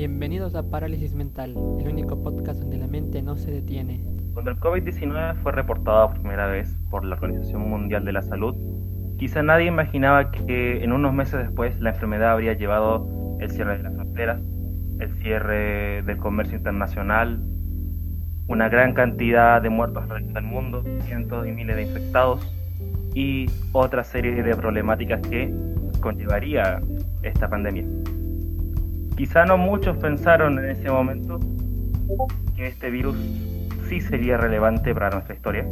Bienvenidos a Parálisis Mental, el único podcast donde la mente no se detiene. Cuando el COVID-19 fue reportado por primera vez por la Organización Mundial de la Salud, quizá nadie imaginaba que en unos meses después la enfermedad habría llevado el cierre de las fronteras, el cierre del comercio internacional, una gran cantidad de muertos alrededor del mundo, cientos y miles de infectados y otra serie de problemáticas que conllevaría esta pandemia. Quizá no muchos pensaron en ese momento que este virus sí sería relevante para nuestra historia.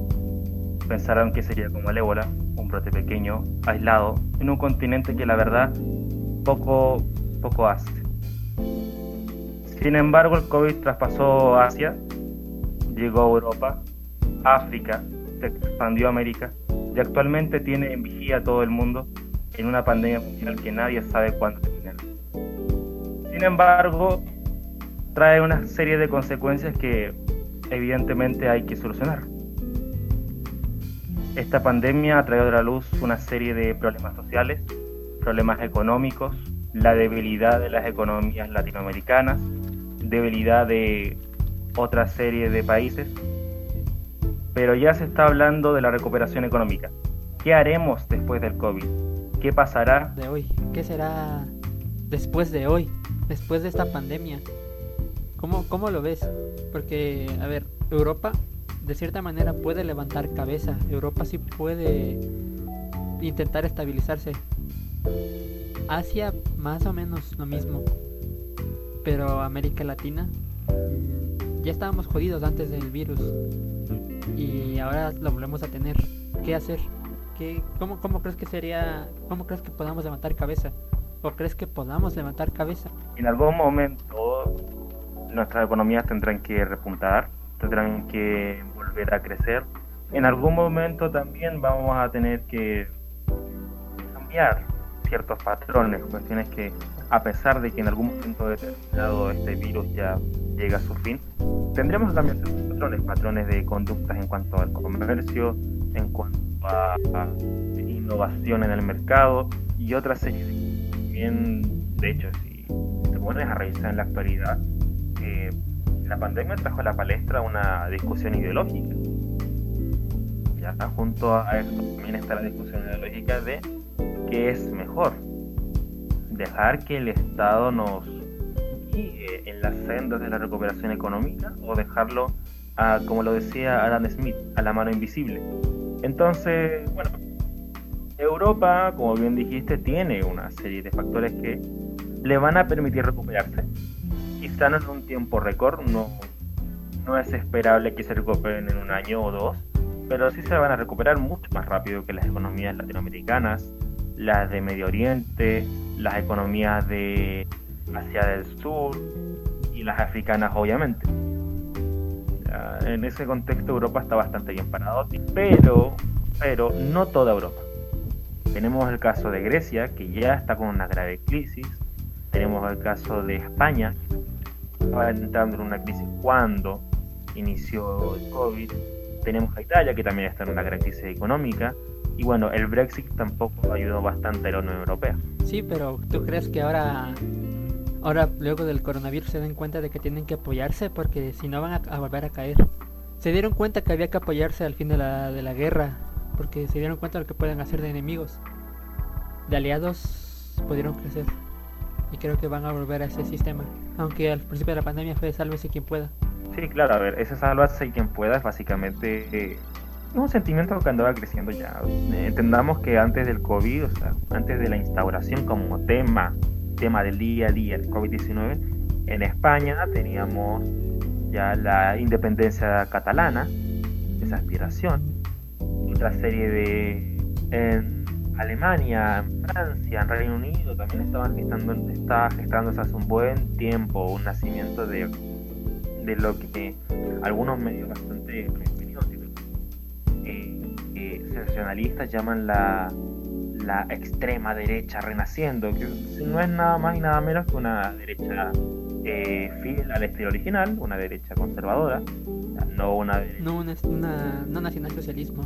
Pensaron que sería como el ébola, un brote pequeño, aislado, en un continente que la verdad poco, poco hace. Sin embargo, el COVID traspasó Asia, llegó a Europa, África, se expandió a América y actualmente tiene en vigía todo el mundo en una pandemia mundial que nadie sabe cuándo terminará. Sin embargo, trae una serie de consecuencias que evidentemente hay que solucionar. Esta pandemia ha traído a la luz una serie de problemas sociales, problemas económicos, la debilidad de las economías latinoamericanas, debilidad de otra serie de países, pero ya se está hablando de la recuperación económica. ¿Qué haremos después del COVID? ¿Qué pasará? De hoy, ¿qué será después de hoy, después de esta pandemia? ¿Cómo, cómo lo ves? Porque, a ver, Europa de cierta manera puede levantar cabeza. Europa sí puede intentar estabilizarse. Asia más o menos lo mismo. Pero América Latina ya estábamos jodidos antes del virus. Y ahora lo volvemos a tener. ¿Qué hacer? ¿Qué, cómo, ¿Cómo crees que sería? ¿Cómo crees que podamos levantar cabeza? ¿O crees que podamos levantar cabeza? En algún momento nuestras economías tendrán que repuntar, tendrán que volver a crecer. En algún momento también vamos a tener que cambiar ciertos patrones, cuestiones que a pesar de que en algún momento determinado este virus ya llega a su fin, tendremos que cambiar ciertos patrones, patrones de conductas en cuanto al comercio, en cuanto a, innovación en el mercado y otras series. De hecho, si te pones a revisar en la actualidad, eh, la pandemia trajo a la palestra una discusión ideológica. Ya junto a esto también está la discusión ideológica de qué es mejor. Dejar que el Estado nos guíe en las sendas de la recuperación económica o dejarlo, a, como lo decía Adam Smith, a la mano invisible. Entonces, bueno, Europa, como bien dijiste, tiene una serie de factores que le van a permitir recuperarse quizá no en un tiempo récord, no, no es esperable que se recuperen en un año o dos, pero sí se van a recuperar mucho más rápido que las economías latinoamericanas, las de Medio Oriente, las economías de Asia del Sur y las africanas obviamente. En ese contexto Europa está bastante bien parado, pero, pero no toda Europa. Tenemos el caso de Grecia, que ya está con una grave crisis. Tenemos el caso de España, estaba entrando en una crisis cuando inició el COVID. Tenemos a Italia, que también está en una gran crisis económica. Y bueno, el Brexit tampoco ayudó bastante a la Unión Europea. Sí, pero ¿tú crees que ahora, ahora luego del coronavirus se den cuenta de que tienen que apoyarse? Porque si no van a, volver a caer. Se dieron cuenta que había que apoyarse al fin de la, de la guerra, porque se dieron cuenta de lo que pueden hacer de enemigos. De aliados pudieron crecer y creo que van a volver a ese sistema. Aunque al principio de la pandemia fue sálvese quien pueda. Sí, claro, a ver, ese sálvese quien pueda es básicamente eh, un sentimiento que andaba creciendo ya. entendamos que antes del COVID, o sea, antes de la instauración como tema, tema del día a día, el COVID-19, en España teníamos ya la independencia catalana, esa aspiración, otra serie de... Alemania, en Francia, en Reino Unido también estaban gestando, estaba gestándose hace un buen tiempo un nacimiento de, de lo que algunos medios bastante eh, eh, llaman la, la extrema derecha renaciendo, que no es nada más y nada menos que una derecha eh, fiel al estilo original, una derecha conservadora, no una derecha... No, una, una, no nacionalsocialismo.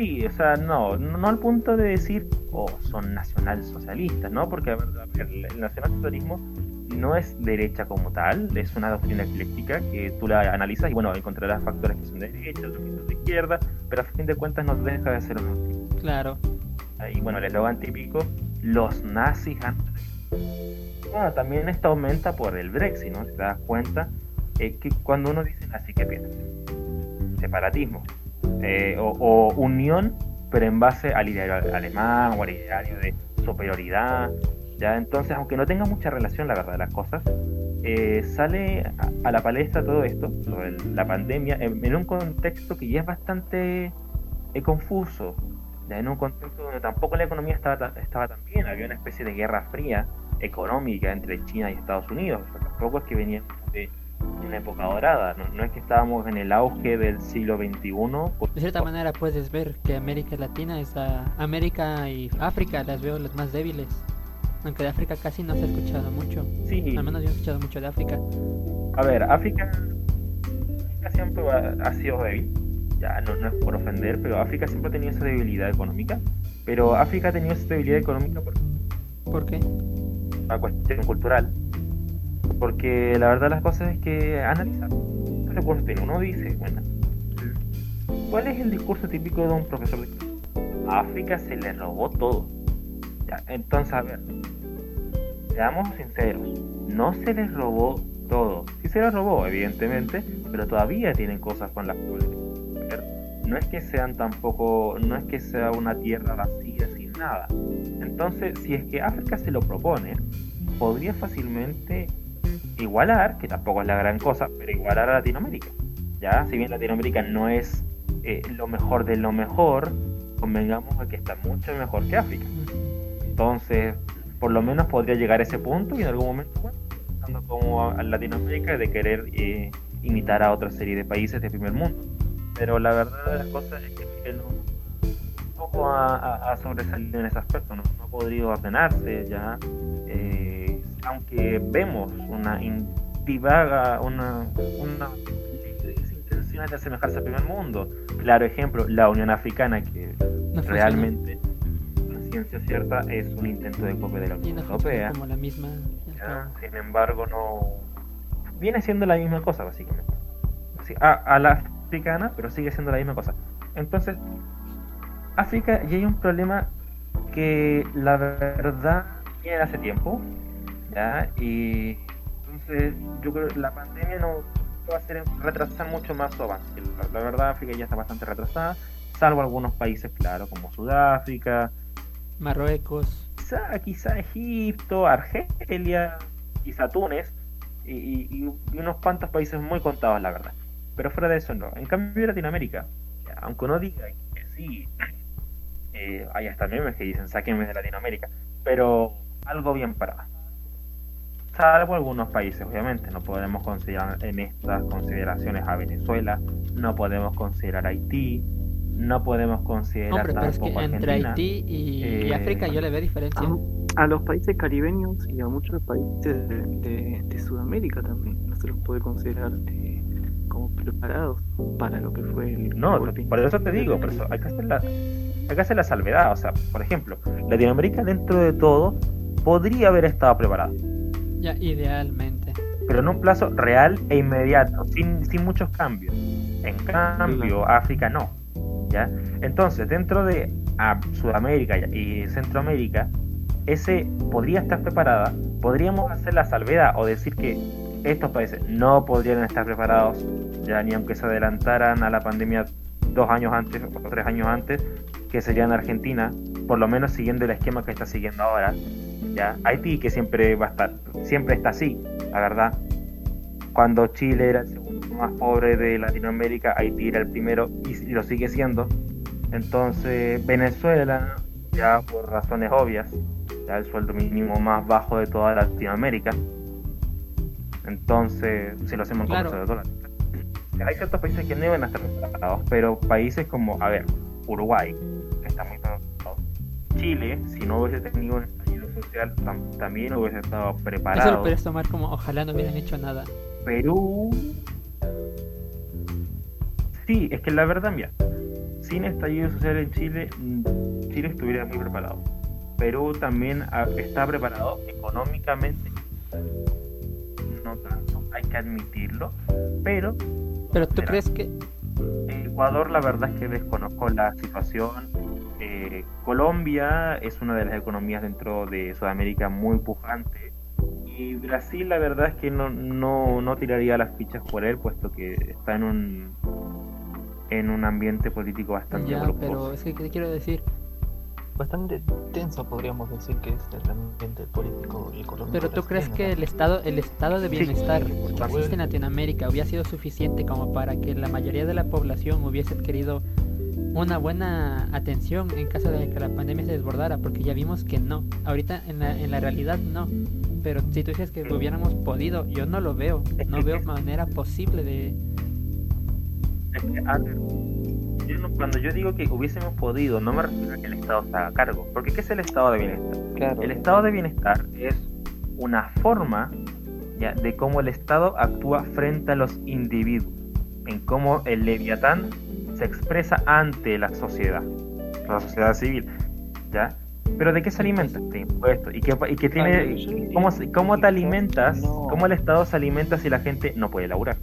Sí, o sea, no, no al punto de decir, oh, son nacionalsocialistas, ¿no? Porque a ver, el, el nacionalsocialismo no es derecha como tal, es una doctrina ecléctica que tú la analizas y bueno, encontrarás factores que son de derecha, otros que son de izquierda, pero a fin de cuentas no deja de ser un Claro. Y bueno, el eslogan típico, los nazis han... Bueno, también esto aumenta por el Brexit, ¿no? Si te das cuenta, eh, que cuando uno dice nazi, ¿qué piensas? Separatismo. Eh, o, unión, pero en base al ideario alemán o al ideario de superioridad, ¿ya? Entonces, aunque no tenga mucha relación, la verdad, de las cosas, eh, sale a, la palestra todo esto, sobre la pandemia, en, un contexto que ya es bastante eh, confuso, ya en un contexto donde tampoco la economía estaba, estaba tan bien, había una especie de guerra fría económica entre China y Estados Unidos, o sea, tampoco es que venían de una época dorada, no, no, es que estábamos en el auge del siglo XXI. Por... De cierta manera puedes ver que América Latina es la... América y África las veo las más débiles. Aunque de África casi no se ha escuchado mucho. Sí. Al menos yo he escuchado mucho de África. A ver, África, África siempre ha, ha sido débil. Ya no, no, es por ofender, pero África siempre ha tenido esa debilidad económica. Pero África ha tenido esa debilidad económica por, ¿Por qué? Una cuestión cultural. Porque la verdad las cosas es que analizar. Uno dice, bueno, ¿cuál es el discurso típico de un profesor de África se le robó todo. Entonces, a ver, seamos sinceros, no se les robó todo. Sí se les robó, evidentemente, pero todavía tienen cosas con las cuales no es que sean tampoco, no es que sea una tierra vacía sin nada. Entonces, si es que África se lo propone, podría fácilmente igualar, que tampoco es la gran cosa, pero igualar a Latinoamérica. Ya, si bien Latinoamérica no es eh, lo mejor de lo mejor, convengamos que está mucho mejor que África. Entonces, por lo menos podría llegar a ese punto y en algún momento, bueno, pensando como a Latinoamérica de querer eh, imitar a otra serie de países de primer mundo. Pero la verdad de las cosas es que no, un poco ha, ha, ha, sobresalido en ese aspecto, no, no ha podido ordenarse ya, eh, aunque vemos una divaga, una, una intención de asemejarse al primer mundo. Claro ejemplo, la Unión Africana, que no realmente ciencia cierta es un intento de copia de la Unión no Europea. Como la misma. Sin embargo, no viene siendo la misma cosa, básicamente. Así, a, a, la africana, pero sigue siendo la misma cosa. Entonces, África y hay un problema que la verdad viene hace tiempo, ¿ya? Y entonces yo creo que la pandemia no va a hacer retrasar mucho más su avance. La, la verdad, África ya está bastante retrasada, salvo algunos países, claro, como Sudáfrica, Marruecos, quizá, quizá Egipto, Argelia, quizá Túnez y, y, y, unos cuantos países muy contados, la verdad. Pero fuera de eso, no. En cambio, Latinoamérica, aunque uno diga que sí, eh, hay hasta memes que dicen sáquenme de Latinoamérica, pero algo bien parado. Salvo algunos países, obviamente, no podemos considerar en estas consideraciones a Venezuela, no podemos considerar a Haití, no podemos considerar Hombre, pero es que entre Argentina. Haití y, eh, y, África yo le veo diferencia. A, a, los países caribeños y a muchos países de, de, de Sudamérica también no se los puede considerar eh, como preparados para lo que fue el No, golpe. por eso te digo, por eso hay que hacer la, hay que hacer la salvedad. O sea, por ejemplo, Latinoamérica dentro de todo podría haber estado preparada. Ya, idealmente. Pero en un plazo real e inmediato, sin, sin muchos cambios. En cambio, África no. ¿ya? Entonces, dentro de ah, Sudamérica y Centroamérica, ese podría estar preparada, podríamos hacer la salvedad o decir que estos países no podrían estar preparados, ya ni aunque se adelantaran a la pandemia dos años antes o tres años antes, que serían Argentina, por lo menos siguiendo el esquema que está siguiendo ahora, ya Haití que siempre va a estar, siempre está así, la verdad. Cuando Chile era el segundo más pobre de Latinoamérica, Haití era el primero y, y lo sigue siendo. Entonces, Venezuela, ya por razones obvias, ya el sueldo mínimo más bajo de toda Latinoamérica. Entonces, si lo hacemos claro. con dólares. Hay ciertos países que no deben estar preparados, pero países como, a ver, Uruguay, que está muy preparado. Chile, si no hubiese tenido un social, tam también hubiese estado preparado. Eso lo puedes tomar como ojalá no hubieran hecho nada. Perú. Sí, es que la verdad, mira, sin estallido social en Chile, mm, Chile estuviera muy preparado. Perú también está preparado económicamente, no tanto, hay que admitirlo, pero... Pero tú crees que... Ecuador la verdad es que desconozco la situación. Eh, Colombia es una de las economías dentro de Sudamérica muy pujante. Y Brasil la verdad es que no, no, no tiraría las fichas por él, puesto que está en un en un ambiente político bastante ya, pero es que ¿qué quiero decir bastante tenso podríamos decir que es el ambiente político y económico pero tú crees que el estado el estado de bienestar que existe en Latinoamérica hubiera sido suficiente como para que la mayoría de la población hubiese adquirido una buena atención en caso de que la pandemia se desbordara porque ya vimos que no ahorita en la, en la realidad no pero si tú dices que hubiéramos podido yo no lo veo no veo manera posible de cuando yo digo que hubiésemos podido, no me refiero a que el Estado se haga cargo. Porque ¿qué es el estado de bienestar? El estado de bienestar es una forma ¿ya? de cómo el Estado actúa frente a los individuos, en cómo el leviatán se expresa ante la sociedad, la sociedad civil. ¿ya? Pero ¿de qué se alimenta este impuesto? ¿Y qué, y qué tiene, cómo, cómo te alimentas? ¿Cómo el Estado se alimenta si la gente no puede laburar?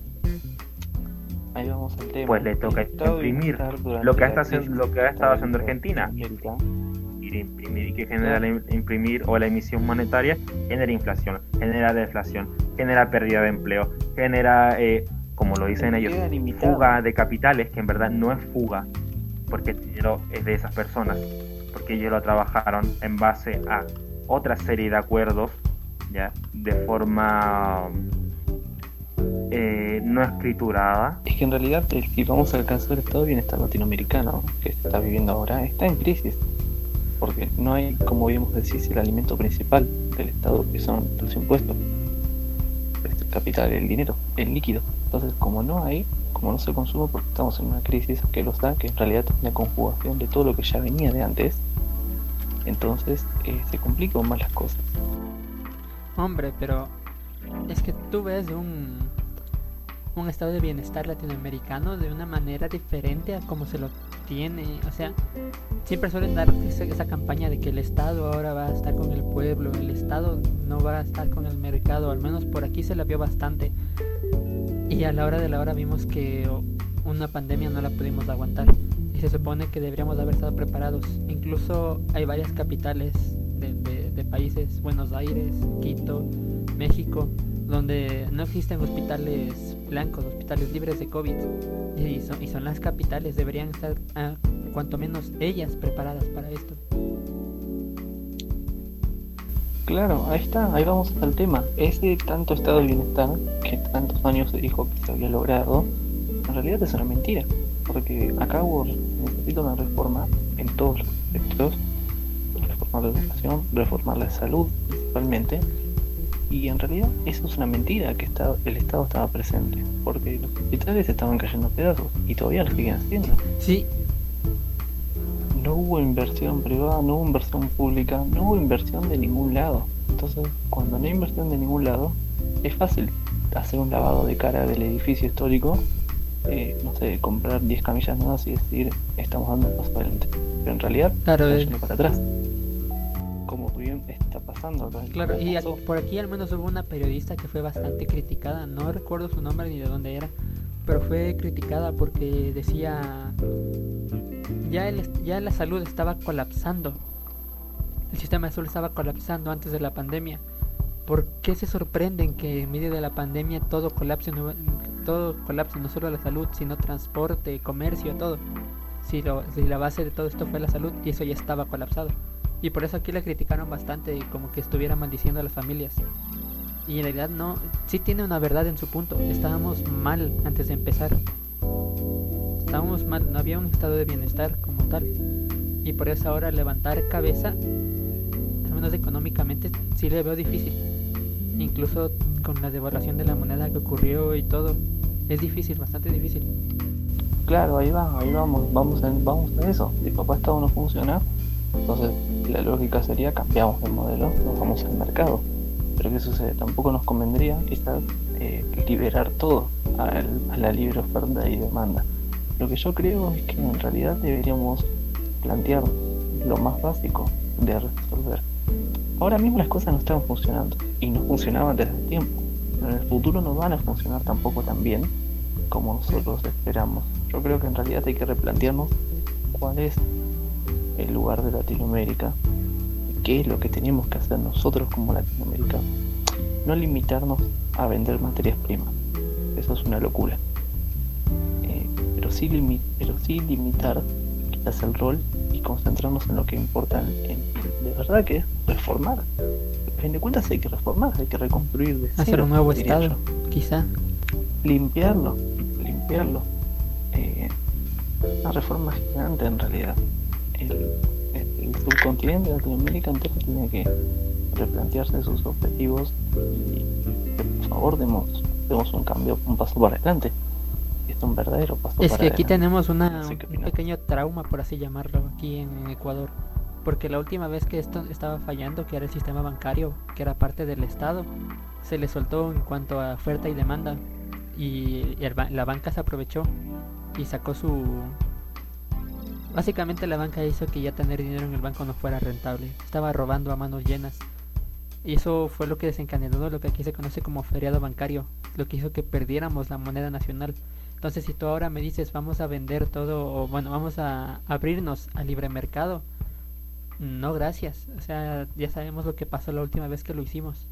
ahí vamos al tema. Pues le toca imprimir lo que, ha estado, lo que ha estado haciendo Argentina. Ir imprimir y que genera imprimir o la emisión monetaria genera inflación, genera deflación, genera pérdida de empleo, genera, eh, como lo dicen ellos, fuga de capitales, que en verdad no es fuga, porque el dinero es de esas personas, porque ellos lo trabajaron en base a otra serie de acuerdos, ya, de forma eh, no escriturada. Es que en realidad, si vamos a alcanzar el estado de bienestar latinoamericano que se está viviendo ahora, está en crisis. Porque no hay, como bien decís, el alimento principal del Estado, que son los impuestos, el capital, el dinero, el líquido. Entonces, como no hay, como no se consume, porque estamos en una crisis que lo da, que en realidad es una conjugación de todo lo que ya venía de antes, entonces eh, se complican más las cosas. Hombre, pero es que tú ves un un estado de bienestar latinoamericano de una manera diferente a como se lo tiene. O sea, siempre suelen dar esa, campaña de que el Estado ahora va a estar con el pueblo, el Estado no va a estar con el mercado, al menos por aquí se la vio bastante. Y a la hora de la hora vimos que una pandemia no la pudimos aguantar. Y se supone que deberíamos haber estado preparados. Incluso hay varias capitales de, países, Buenos Aires, Quito, México, donde no existen hospitales blancos, hospitales libres de COVID. Y son, y son las capitales, deberían estar ah, cuanto menos ellas preparadas para esto. Claro, ahí está, ahí vamos al tema. Ese tanto estado de bienestar que tantos años se dijo que se había logrado, en realidad es una mentira. Porque acá hubo, necesita una reforma en todos los aspectos, reformar la educación, reformar la salud principalmente, y en realidad eso es una mentira que está, el Estado estaba presente, porque los hospitales estaban cayendo pedazos y todavía lo siguen haciendo. Sí. No hubo inversión privada, no hubo inversión pública, no hubo inversión de ningún lado. Entonces, cuando no hay inversión de ningún lado, es fácil hacer un lavado de cara del edificio histórico, eh, no sé, comprar 10 camillas nuevas y decir, estamos dando un paso adelante. Pero en realidad, claro, estamos para atrás está pasando. Claro, y por aquí al menos hubo una periodista que fue bastante criticada, no recuerdo su nombre ni de dónde era, pero fue criticada porque decía ya, el, ya la salud estaba colapsando, el sistema de estaba colapsando antes de la pandemia. ¿Por qué se sorprenden que en medio de la pandemia todo colapse, no, todo colapse, no solo la salud, sino transporte, comercio, todo? Si, lo, si la base de todo esto fue la salud y eso ya estaba colapsado. Y por eso aquí la criticaron bastante, como que estuviera maldiciendo a las familias. Y en realidad no, sí tiene una verdad en su punto. Estábamos mal antes de empezar. Estábamos mal, no había un estado de bienestar como tal. Y por eso ahora levantar cabeza, al menos económicamente, sí le veo difícil. Incluso con la devaluación de la moneda que ocurrió y todo, es difícil, bastante difícil. Claro, ahí va, ahí vamos, vamos en, vamos a eso. Si papá Estado no funciona, entonces la lógica sería cambiamos de modelo, nos vamos al mercado. Pero ¿qué sucede? Tampoco nos convendría quizás eh, liberar todo a, la libre oferta y demanda. lo que yo creo es que en realidad deberíamos plantear lo más básico de resolver. Ahora mismo las cosas no están funcionando y no funcionaban desde el tiempo. Pero en el futuro no van a funcionar tampoco tan bien como nosotros esperamos. Yo creo que en realidad hay que replantearnos cuál es el lugar de Latinoamérica, qué es lo que tenemos que hacer nosotros como Latinoamérica. No limitarnos a vender materias primas, eso es una locura. Eh, pero, sí pero sí limitar quizás el rol y concentrarnos en lo que importa en, de verdad que es reformar. A fin de cuentas hay que reformar, hay que reconstruir de Hacer un nuevo estado, quizá. Limpiarlo, limpiarlo. Eh, una reforma gigante en realidad. El, el, subcontinente de Latinoamérica entero tiene que replantearse sus objetivos y por favor demos, demos un cambio, un paso para adelante. Es un verdadero paso es para que aquí tenemos una, No sé qué un pequeño trauma, por así llamarlo, aquí en Ecuador. Porque la última vez que esto estaba fallando, que era el sistema bancario, que era parte del Estado, se le soltó en cuanto a oferta y demanda. Y el la banca se aprovechó y sacó su... Básicamente la banca hizo que ya tener dinero en el banco no fuera rentable. Estaba robando a manos llenas. Y eso fue lo que desencadenó lo que aquí se conoce como feriado bancario, lo que hizo que perdiéramos la moneda nacional. Entonces, si tú ahora me dices vamos a vender todo, o bueno, vamos a abrirnos al libre mercado, no, gracias. O sea, ya sabemos lo que pasó la última vez que lo hicimos.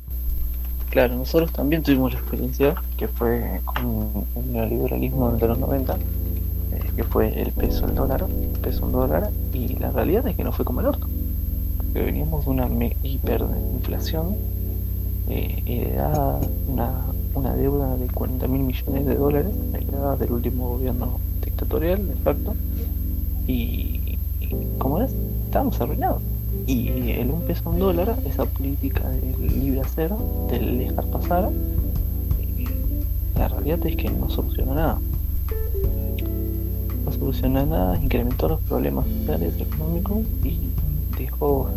Claro, nosotros también tuvimos la experiencia que fue con el neoliberalismo de los 90, eh, que fue el peso el dólar, el peso un dólar, y la realidad es que no fue como el orto. Que veníamos de una hiperinflación eh, heredada, una, deuda de 40 mil millones de dólares, heredada del último gobierno dictatorial, de facto, y, ¿cómo es? Estábamos arruinados. Y el un peso un dólar, esa política del libre hacer, del dejar pasar, la realidad es que no solucionó nada. Solucionó nada, incrementó los problemas sociales, económicos y dejó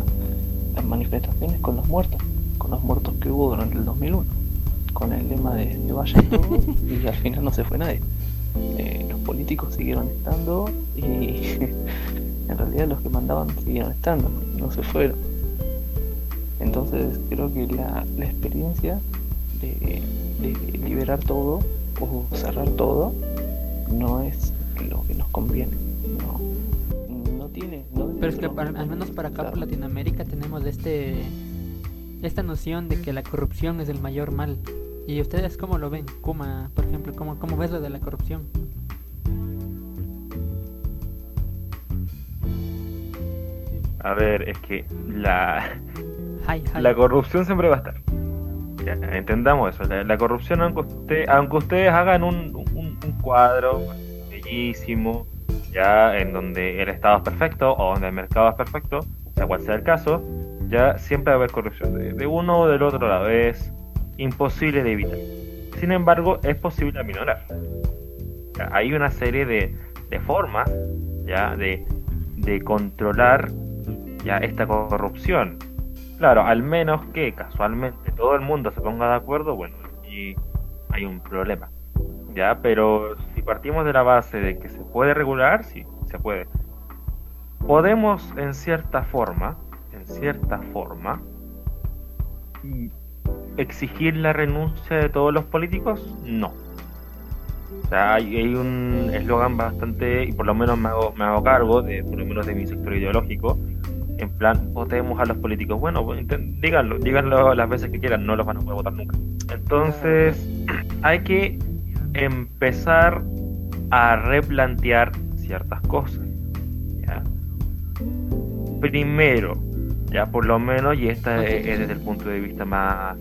las manifestaciones con los muertos, con los muertos que hubo durante el 2001, con el lema de se vayan todos y al final no se fue nadie. Eh, los políticos siguieron estando y en realidad los que mandaban siguieron estando, no se fueron. Entonces creo que la, la experiencia de, de liberar todo o cerrar todo no es lo que nos conviene. No, no tiene. No Pero es que para- al menos para acá por. Latinoamérica tenemos este esta noción de que la corrupción es el mayor mal. ¿Y ustedes cómo lo ven? Kuma, por ejemplo, ¿cómo, cómo ves lo de la corrupción? A ver, es que la, Hi, hi. la corrupción siempre va a estar. Ya, entendamos eso. La, la corrupción, aunque, usted- aunque ustedes hagan un, un- un cuadro ya en donde el Estado es perfecto o donde el mercado es perfecto, sea cual sea el caso, ya siempre va a haber corrupción. De, de uno o del otro lado es imposible de evitar. Sin embargo, es posible aminorar. Ya, Hay una serie de, de formas ya de, de controlar ya esta corrupción. Claro, al menos que casualmente todo el mundo se ponga de acuerdo, bueno, y hay un problema. Ya, pero partimos de la base de que se puede regular, sí, se puede. Podemos en cierta forma, en cierta forma, exigir la renuncia de todos los políticos, no. Hay, un eslogan bastante, y por lo menos me hago, me hago cargo, de, por lo menos de mi sector ideológico, en plan, votemos a los políticos. Bueno, pues, díganlo, díganlo las veces que quieran, no los van a poder votar nunca. Entonces, hay que empezar a replantear ciertas cosas. Primero, ya por lo menos, y esta es, es desde el punto de vista más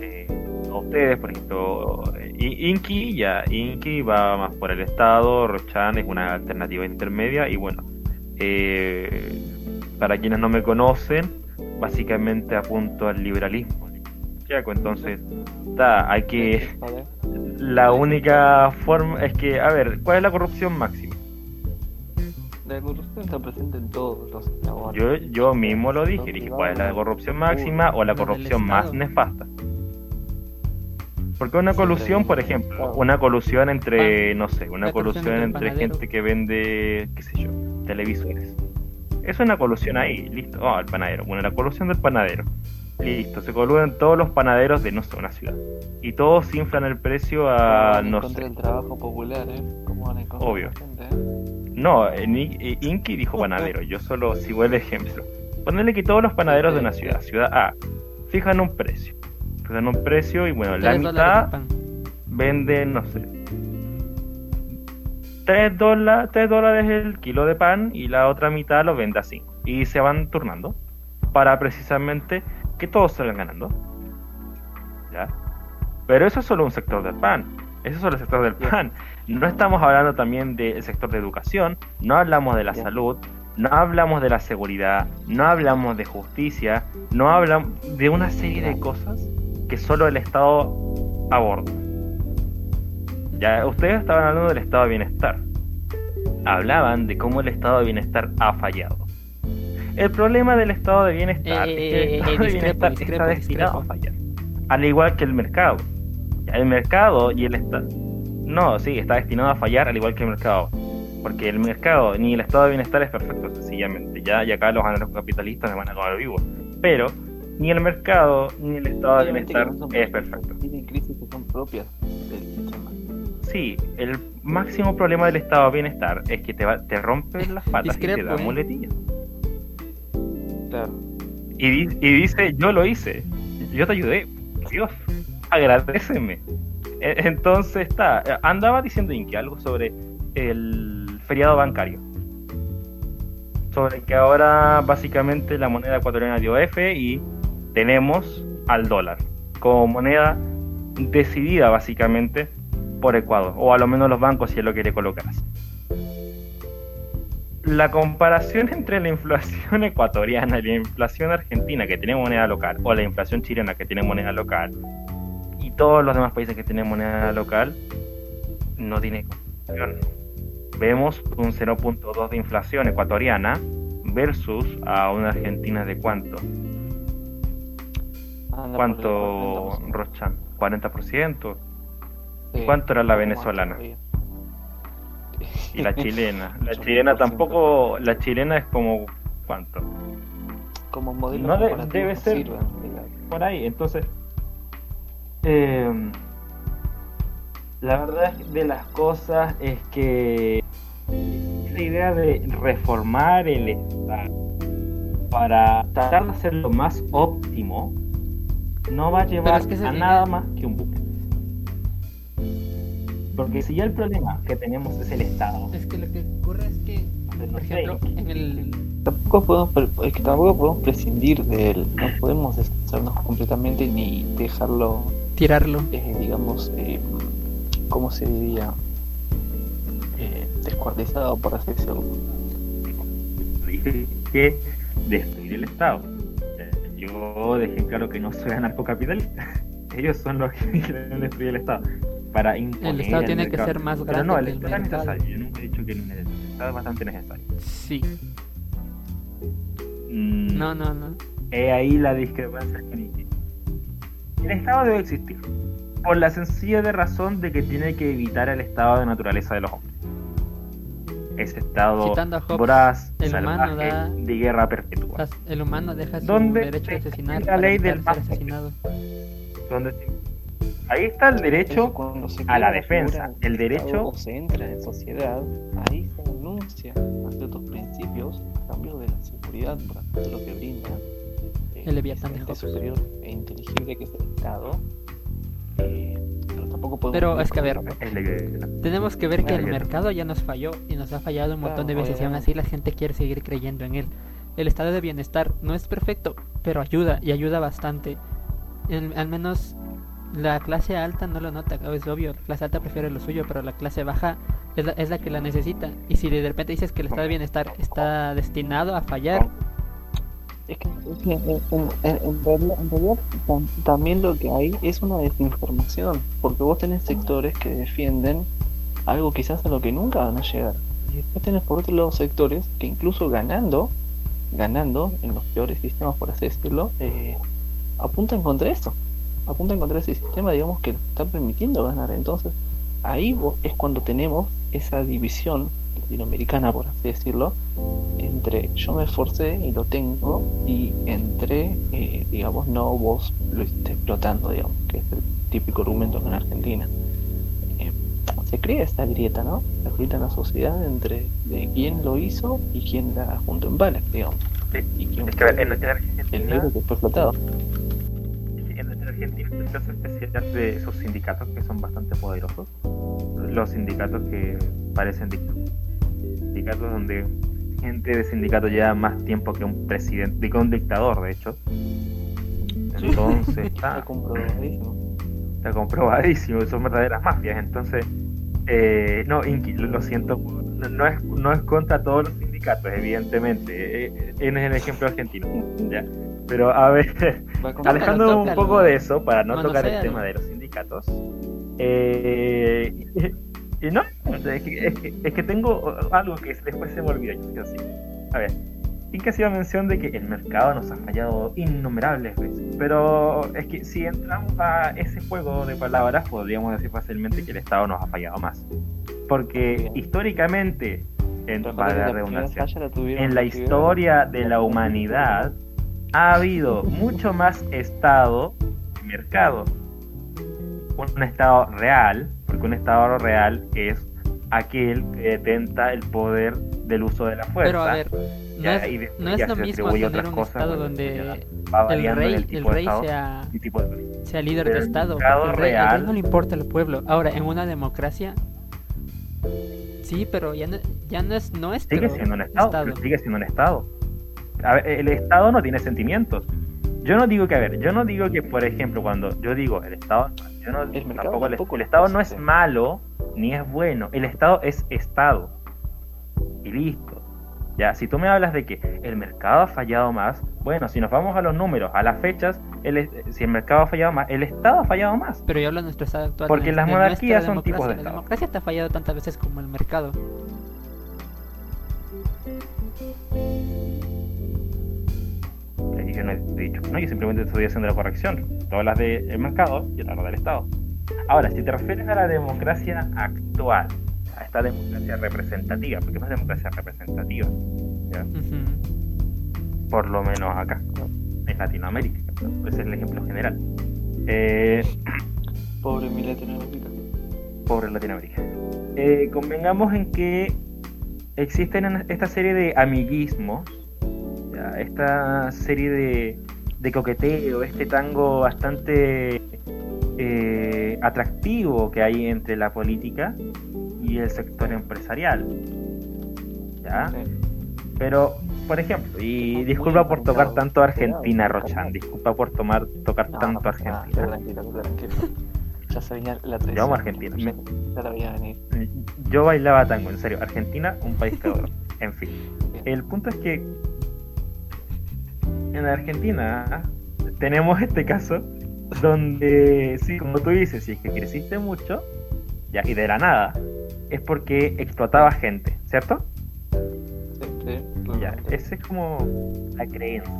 eh, a ustedes, por ejemplo, eh, I- Inki, ya, Inki va más por el Estado, Rochan es una alternativa intermedia, y bueno, eh, para quienes no me conocen, básicamente apunto al liberalismo. Entonces, está, hay que. La única forma es que, a ver, ¿cuál es la corrupción máxima? La corrupción está presente en todos los. Yo, yo mismo lo dije, dije, ¿cuál es la corrupción máxima o la corrupción más nefasta? Porque una colusión, por ejemplo, una colusión entre, no sé, una colusión entre gente que vende, qué sé yo, televisores. Es una colusión ahí, listo. Oh, el panadero. Bueno, la colusión del panadero. Listo, se coluden todos los panaderos de, no sé, una ciudad. Y todos inflan el precio a, en no contra sé. del trabajo popular, ¿eh? ¿Cómo van a Obvio. gente, eh? No, Ni- eh, Inky dijo panadero, yo solo sigo el ejemplo. Ponerle que todos los panaderos de una ciudad, ciudad A, fijan un precio. Fijan un precio y bueno, la mitad pan. venden, no sé, 3, dólares, 3 dólares el kilo de pan y la otra mitad lo vende a 5. Y se van turnando para precisamente que todos salgan ganando. ¿Ya? Pero eso es solo un sector del pan. Eso es solo el sector del pan. No estamos hablando también del sector de educación, no hablamos de la salud, no hablamos de la seguridad, no hablamos de justicia, no hablamos de una serie de cosas que solo el Estado aborda. Ya, ustedes estaban hablando del estado de bienestar. Hablaban de cómo el estado de bienestar ha fallado. El problema del estado de bienestar Eh, es que el eh, estado eh, de discrepo, bienestar discrepo, está destinado discrepo. a fallar. Al igual que el mercado. El mercado y el estado. No, sí, está destinado a fallar al igual que el mercado. Porque el mercado ni el estado de bienestar es perfecto, sencillamente. Ya, y acá los anarcocapitalistas me van a comer vivo. Pero ni el mercado ni el estado de bienestar es perfecto. Tienen crisis que son propias del sistema. Sí, el máximo problema del estado de bienestar es que te, va, te rompen las patas y te Discrepo, da ¿eh? Y, di- y dice, yo lo hice, yo te ayudé, Dios, agradeceme. E- Entonces está, andaba diciendo Inky algo sobre el feriado bancario. Sobre que ahora básicamente la moneda ecuatoriana dio F y tenemos al dólar como moneda decidida básicamente por Ecuador, o a lo menos los bancos si él lo quiere colocar así. La comparación entre la inflación ecuatoriana y la inflación argentina que tiene moneda local, o la inflación chilena que tiene moneda local, y todos los demás países que tienen moneda local, no tiene comparación. Vemos un 0.2 de inflación ecuatoriana versus a una Argentina de cuánto. Anda ¿Cuánto, el 40%. Rochan? ¿40%? Sí, ¿Cuánto era la venezolana? Y la chilena. La chilena tampoco. La chilena es como. ¿Cuánto? Como modelo No de- debe no ser-. Por ahí. Entonces. eh, la verdad de las cosas es que. Esa idea de reformar el Estado para tratar de hacerlo más óptimo no va a llevar es que esa a nada más que un bucle. Porque si ya el problema que tenemos es el Estado, Es que lo que ocurre es que, no por sé, ejemplo, en el... Tampoco podemos, pre- es que tampoco podemos prescindir de él. No podemos deshacernos completamente ni dejarlo, tirarlo. eh, digamos, eh, ¿cómo se diría? Eh, descuartizado, por así decirlo. dije que destruir el Estado. Eh, Yo dejé claro que no soy anarcocapitalista. Ellos son los que quieren destruir el Estado. Para imponer El Estado tiene que ser más Pero no, el grande que el Estado es necesario. Yo nunca he dicho que no es necesario. El Estado es bastante necesario. Sí. Mm, No, no, no. He ahí la discrepancia Inky. El Estado debe existir. Por la sencilla de razón de que tiene que evitar el estado de naturaleza de los hombres. Ese estado Hobbes, voraz, el humano salvaje, da- de guerra perpetua. El humano deja su ¿Dónde derecho se asesinar la ley del más asesinado. donde se- ahí está el derecho cuando se a la defensa, figura el derecho- o se entra en sociedad, ahí se anuncia ante otros principios, a cambio de la seguridad, por lo que brinda eh, El Leviatán de ese ente Hobbes. superior e inteligible que es el Estado. eh, pero tampoco podemos Pero es que, a ver, Tenemos que ver que el mercado ya nos falló y nos ha fallado un montón de veces y aún así la gente quiere seguir creyendo en él. El estado de bienestar no es perfecto, pero ayuda y ayuda bastante. El- al menos la clase alta no lo nota, es obvio, la clase alta prefiere lo suyo, pero la clase baja es la, es la que la necesita. Y si de repente dices que el estado de bienestar está destinado a fallar, Es que, que en, realidad, en realidad tam- también lo que hay es una desinformación, porque vos tenés sectores que defienden algo quizás a lo que nunca van a llegar. Y después tenés por otro lado sectores que incluso ganando, ganando en los peores sistemas por así decirlo, eh, apuntan contra esto. Apunta a encontrar ese sistema, digamos, que está permitiendo ganar. Entonces, ahí es cuando tenemos esa división latinoamericana, por así decirlo, entre yo me esforcé y lo tengo, y entre, eh, digamos, no vos lo estés explotando, digamos, que es el típico argumento en Argentina. Eh, se crea esta grieta, ¿no? La grieta en la sociedad entre de quién lo hizo y quién la juntó en balas, digamos. y quién es que en, en Argentina, el negro que fue explotado. En Argentina es el caso especial de esos sindicatos que son bastante poderosos. Los sindicatos que parecen sindicatos donde gente de sindicato lleva más tiempo que un presidente, que un dictador, de hecho. Entonces está, comprobadísimo. Está comprobadísimo, son verdaderas mafias. Entonces, eh, no, lo siento, no es, no es contra todos los sindicatos, evidentemente. Eh, es el ejemplo argentino. ¿ya? Pero a ver, alejando un poco de eso, para no tocar el tema de los sindicatos. Eh, y no, es que, es que, tengo algo que después se me olvida. Así. A ver, que hacía mención de que el mercado nos ha fallado innumerables veces. Pero es que si entramos a ese juego de palabras, podríamos decir fácilmente que el Estado nos ha fallado más. Porque históricamente, en, para la redundancia, en la historia de la humanidad ha habido mucho más Estado que mercado. Un Estado real porque un Estado real es aquel que detenta el poder del uso de la fuerza. Pero a ver, no es, no es lo mismo tener un Estado donde el rey, el, rey sea, sea líder de Estado. El rey, no le importa el pueblo. Ahora, en una democracia, sí, pero ya no, ya no es nuestro Sigue siendo un Estado, sigue siendo un Estado. El Estado no tiene sentimientos. Yo no digo que, a ver, yo no digo que, por ejemplo, cuando yo digo el Estado, yo no, el, tampoco el, Estado no es malo ni es bueno, el Estado es Estado. Y listo. Ya, si tú me hablas de que el mercado ha fallado más, bueno, si nos vamos a los números, a las fechas, el, si el mercado ha fallado más, el Estado ha fallado más. Pero yo hablo de nuestro Estado actual. Porque las monarquías son tipos de Estado. La democracia está fallado tantas veces como el mercado. Yo no he dicho, no, yo simplemente estoy haciendo la corrección. Tú hablas del mercado y yo hablo del Estado. Ahora, si te refieres a la democracia actual, a esta democracia representativa, porque no es democracia representativa, por lo menos acá, en Latinoamérica, ese es el ejemplo general. Eh, pobre mi Latinoamérica. Pobre Latinoamérica. Eh, convengamos en que existen esta serie de amiguismos esta serie de, de coqueteo, este tango bastante eh, atractivo que hay entre la política y el sector empresarial. ¿Ya? Pero, por ejemplo, y disculpa por tocar tanto Argentina, Rochan, disculpa por tomar, tocar tanto Argentina. Ya se venía la Yo amo Argentina. Yo bailaba tango, en serio. Argentina, un país que En fin. El punto es que en Argentina tenemos este caso donde, sí, como tú dices, si es que creciste mucho, ya, y de la nada, es porque explotaba gente, ¿cierto? Sí, ya, esa es como la creencia.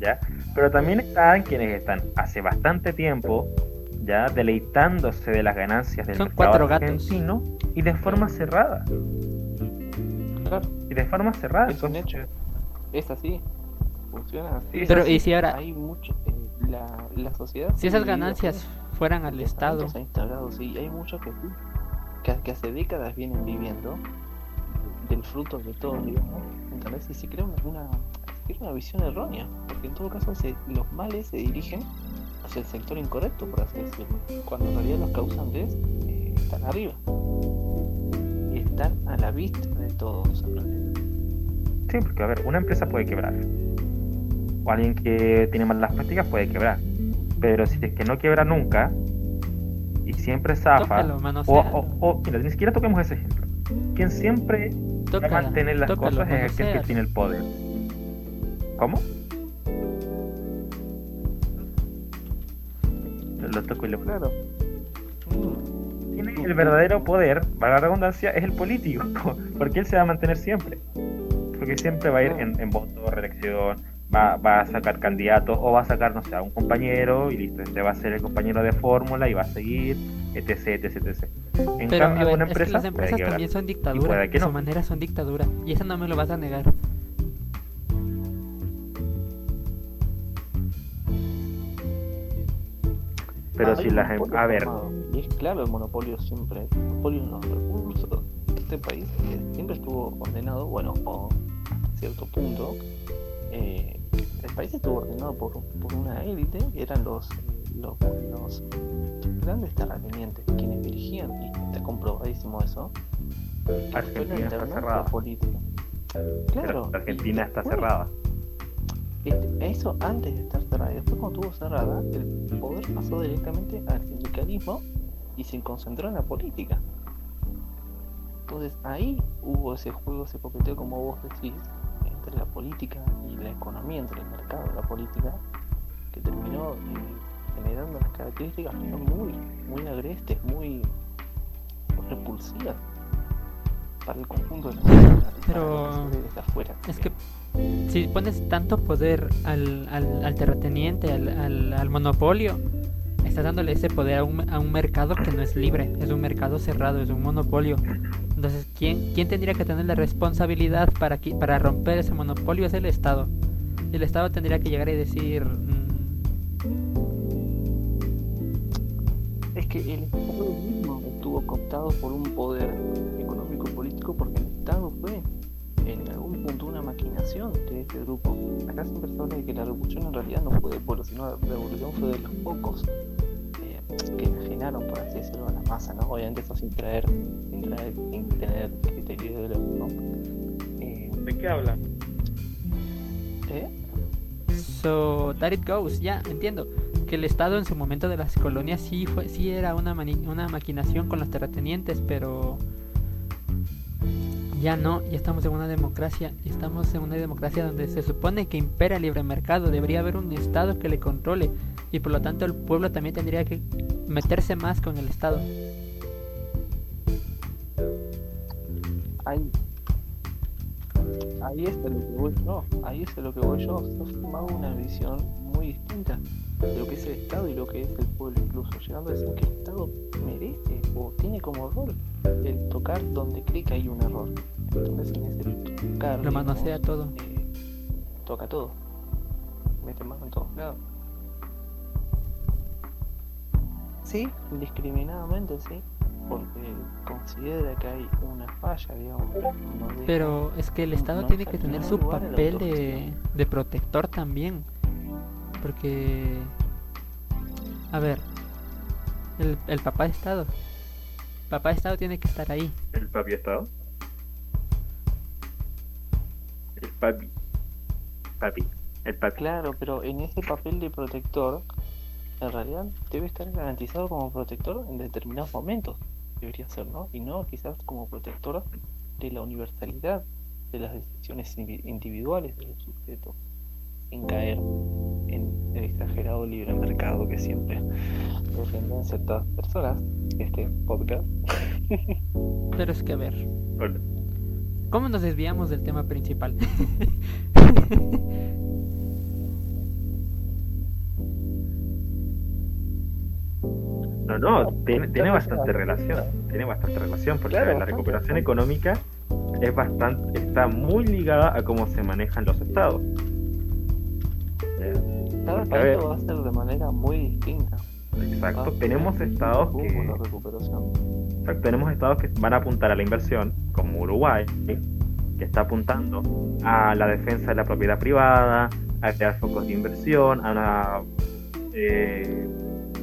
¿Ya? Pero también están quienes están hace bastante tiempo ya deleitándose de las ganancias del Son mercado argentino y de forma cerrada. Y de forma cerrada. Es un hecho. Es así funciona. Así. Pero y si ahora hay mucho eh, la, la, sociedad si esas ganancias fueran al Estado ha instalado sí hay muchos que, que, hace décadas vienen viviendo del fruto de todo digamos entonces y se crea una, una, una visión errónea porque en todo caso se, los males se dirigen hacia el sector incorrecto por así decirlo cuando en realidad los causantes eh, están arriba. Están a la vista de todos Sí, porque a ver, una empresa puede quebrar, o alguien que tiene malas prácticas puede quebrar. Pero si es que no quiebra nunca y siempre zafa, o, o, mira, ni siquiera toquemos ese ejemplo. Quien siempre va a mantener las cosas es aquel que tiene el poder. ¿Cómo? Lo toco y lo claro. Tiene el verdadero poder, para la redundancia, es el político, porque él se va a mantener siempre. Porque siempre va a ir en, en voto, reelección, va, va a sacar candidatos o va a sacar, no sé, a un compañero y listo, este va a ser el compañero de fórmula y va a seguir, etc, etc, etc. En Pero cambio, a ver, una es que empresa las empresas también son puede dictadura. que A su no. manera son dictadura. Y eso no me lo vas a negar. Pero Ah, si las... em- A ver, formado. Y es claro el monopolio siempre. El monopolio en los recursos. Este país siempre estuvo ordenado, bueno, o hasta cierto punto. Eh, el país estuvo ordenado por, por una élite que eran los, los, los grandes terratenientes quienes dirigían, y está comprobadísimo eso. Argentina está cerrada. política. pero Claro. Argentina está cerrada. este, Eso antes de estar cerrada. Y después cuando estuvo cerrada, el poder pasó directamente al sindicalismo y se concentró en la política. Entonces ahí hubo ese juego, ese coqueteo, como vos decís, entre la política y la economía, entre el mercado y la política, que terminó eh, generando unas características muy, muy agrestes, muy repulsivas para el conjunto de la sociedad. Pero desde afuera. Es que si pones tanto poder al, al, al terrateniente, al, al, al monopolio, estás dándole ese poder a un, a un mercado que no es libre, es un mercado cerrado, es un monopolio. Entonces, ¿quién, quién tendría que tener la responsabilidad para, qui- para romper ese monopolio? Es el Estado. El Estado tendría que llegar y decir, mm, Es que el Estado mismo estuvo cooptado por un poder económico político porque el Estado fue en algún punto una maquinación de este grupo. Acá se de que la revolución en realidad no fue del pueblo, sino la revolución fue de los pocos que enajenaron, por así decirlo, a la masa, ¿no? Obviamente eso sin traer, sin, traer, sin tener criterio de ¿no? Eh, ¿De qué hablan? ¿eh? So that it goes, ya entiendo que el Estado en su momento de las colonias sí fue, sí era una, mani- una maquinación con los terratenientes, pero ya no, ya estamos en una democracia, y estamos en una democracia donde se supone que impera el libre mercado, debería haber un Estado que le controle y por lo tanto el pueblo también tendría que meterse más con el Estado. Ahí, ahí es a lo que voy yo, ahí es a lo que voy yo. Se ha formado una visión muy distinta de lo que es el Estado y lo que es el pueblo, incluso llegando a decir que el Estado merece o tiene como rol el tocar donde cree que hay un error. Entonces, en ese tocar, Lo manosea todo. eh, toca todo, mete mano en todos lados. Sí, indiscriminadamente, sí, porque considera que hay una falla, digamos. no deja- Pero es que el Estado no tiene que en tener su papel de, de protector también. Porque, a ver, el, el papá de Estado. Papá de Estado tiene que estar ahí. ¿El papi Estado? El papi. Papi. El papi. Claro, pero en ese papel de protector, en realidad debe estar garantizado como protector en determinados momentos. Debería ser, ¿no? Y no quizás como protector de la universalidad de las decisiones individuales del sujeto, sin caer en el exagerado libre mercado que siempre defienden ciertas personas, este podcast. Pero es que, a ver, Hola. ¿cómo nos desviamos del tema principal? No, no, tiene, tiene bastante relación. Tiene bastante relación porque Claro, la recuperación económica es bastante, está muy ligada a cómo se manejan los estados. Cada país lo va a hacer de manera muy distinta. Exacto. Tenemos estados que la recuperación. Exacto, tenemos estados que van a apuntar a la inversión, como Uruguay, que está apuntando a la defensa de la propiedad privada, a crear focos de inversión, a una eh,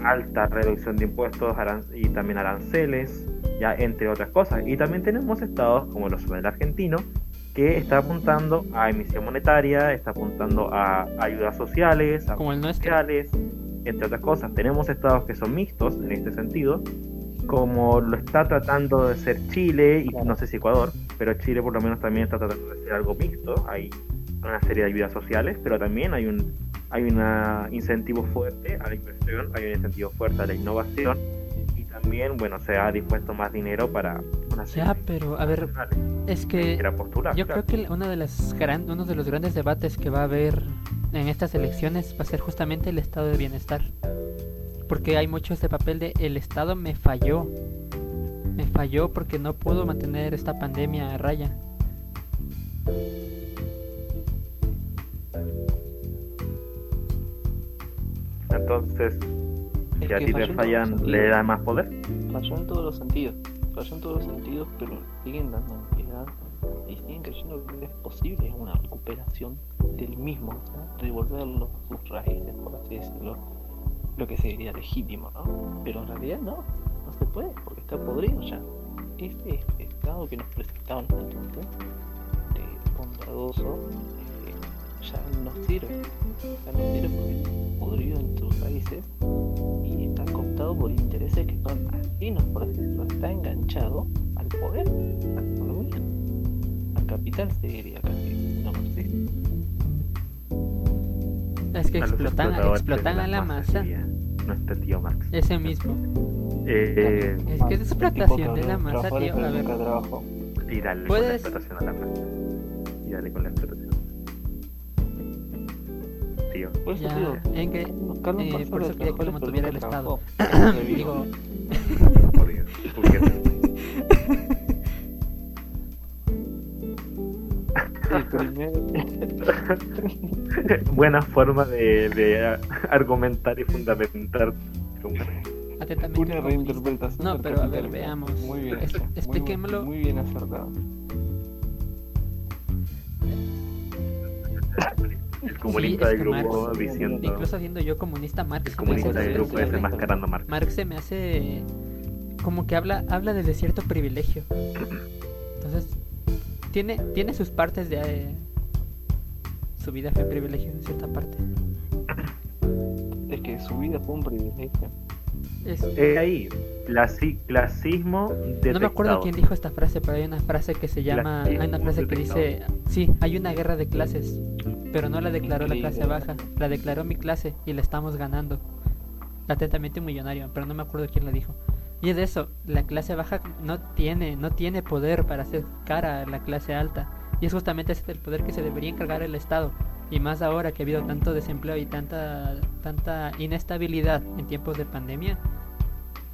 alta reducción de impuestos y también aranceles, ya entre otras cosas. Y también tenemos estados como los el argentino, que está apuntando a emisión monetaria, está apuntando a ayudas sociales, a Como el nuestro. sociales, entre otras cosas. Tenemos estados que son mixtos en este sentido, como lo está tratando de ser Chile y no sé si Ecuador, pero Chile por lo menos también está tratando de ser algo mixto. Hay una serie de ayudas sociales, pero también hay un hay un incentivo fuerte a la inversión, hay un incentivo fuerte a la innovación y también, bueno, se ha dispuesto más dinero para una serie Ya, pero a ver, es que postular. yo claro. creo que una de las gran, uno de los grandes debates que va a haber en estas elecciones va a ser justamente el estado de bienestar. Porque hay mucho este papel de el estado me falló. Me falló porque no pudo mantener esta pandemia a raya. Entonces, Es si a ti te fallan. ¿le da más poder? Falló en todos los sentidos. Falló en todos los sentidos, pero siguen dando ansiedad y siguen creyendo que es posible una recuperación del mismo, ¿no? devolverlo a sus raíces, por así decirlo, lo que sería legítimo, ¿no? Pero en realidad no, no se puede, porque está podrido ya. Ese estado que nos presentaban entonces, de bondadoso, eh, ya no sirve, ya no sirve porque está podrido en sus raíces y está cooptado por intereses que son ajenos, por así decirlo, está enganchado al poder, a la economía, al capital se diría casi, no sé. Es que A los explotan, explotan a la masa. Nuestro tío Marx. Ese mismo. Eh, Es que es explotación de la masa, tío. A ver, dale con la Puedes- explotación a la masa. Y dale con la explotación. Por eso ya, digo, en que Carlos eh, por eso quería que lo trabajó, mantuviera el Estado. digo, Por Dios. ¿Por qué? El primer- Buena forma de, argumentar y fundamentar. atentamente. Una comunista. reinterpretación. No, pero a ver, veamos. Muy bien. Es- hecha, muy- expliquémoslo. Muy, bien acertado. El comunista Sí, del es grupo Marx- diciendo. Incluso siendo yo comunista, Marx. El comunista del grupo desenmascarando a Marx. Marx se me hace como que habla habla desde cierto privilegio. Entonces, tiene tiene sus partes de eh, su vida fue privilegio en cierta parte. Es que su vida fue un privilegio. Es- Eh, ahí, clasi- clasismo detectado. no me acuerdo quién dijo esta frase, pero hay una frase que se llama, hay una frase que dice, sí, hay una guerra de clases, pero no la declaró la clase baja, la declaró mi clase y la estamos ganando. Atentamente un millonario, pero no me acuerdo quién la dijo. Y es eso, la clase baja no tiene, no tiene poder para hacer cara a la clase alta. Y es justamente ese el poder que se debería encargar el Estado. Y más ahora que ha habido tanto desempleo y tanta, tanta inestabilidad en tiempos de pandemia,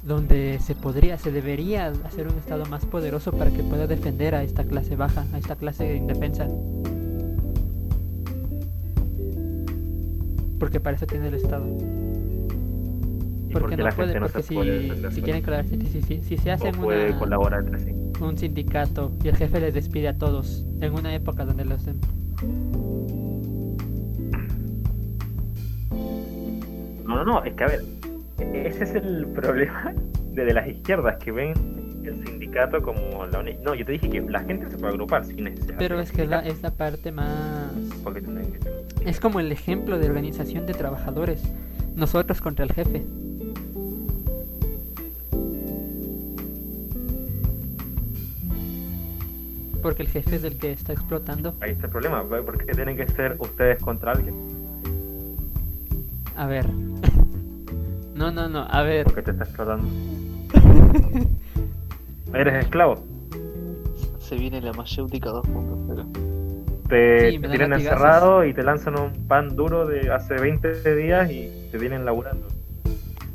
donde se podría, se debería hacer un Estado más poderoso para que pueda defender a esta clase baja, a esta clase indefensa. Porque para eso tiene el Estado. ¿Y por Porque qué no la puede, gente no porque si, si quieren colaborar, si, si- si- si se hacen una- colaborar entre sí. un sindicato y el jefe les despide a todos en una época donde los em- No, no, no, es que a ver, ese es el problema de, de las izquierdas que ven el sindicato como la. No, yo te dije que la gente se puede agrupar sin necesidad. pero es que la, es la parte más porque es como el ejemplo de organización de trabajadores nosotros contra el jefe porque el jefe es el que está explotando Ahí está el problema, ¿por qué tienen que ser ustedes contra alguien? a ver no no no a ver Porque te está explotando. Eres esclavo. Se viene la mayéutica 2.0. Te, Sí, te dan tienen encerrado y te lanzan un pan duro de hace 20 días y te vienen laburando.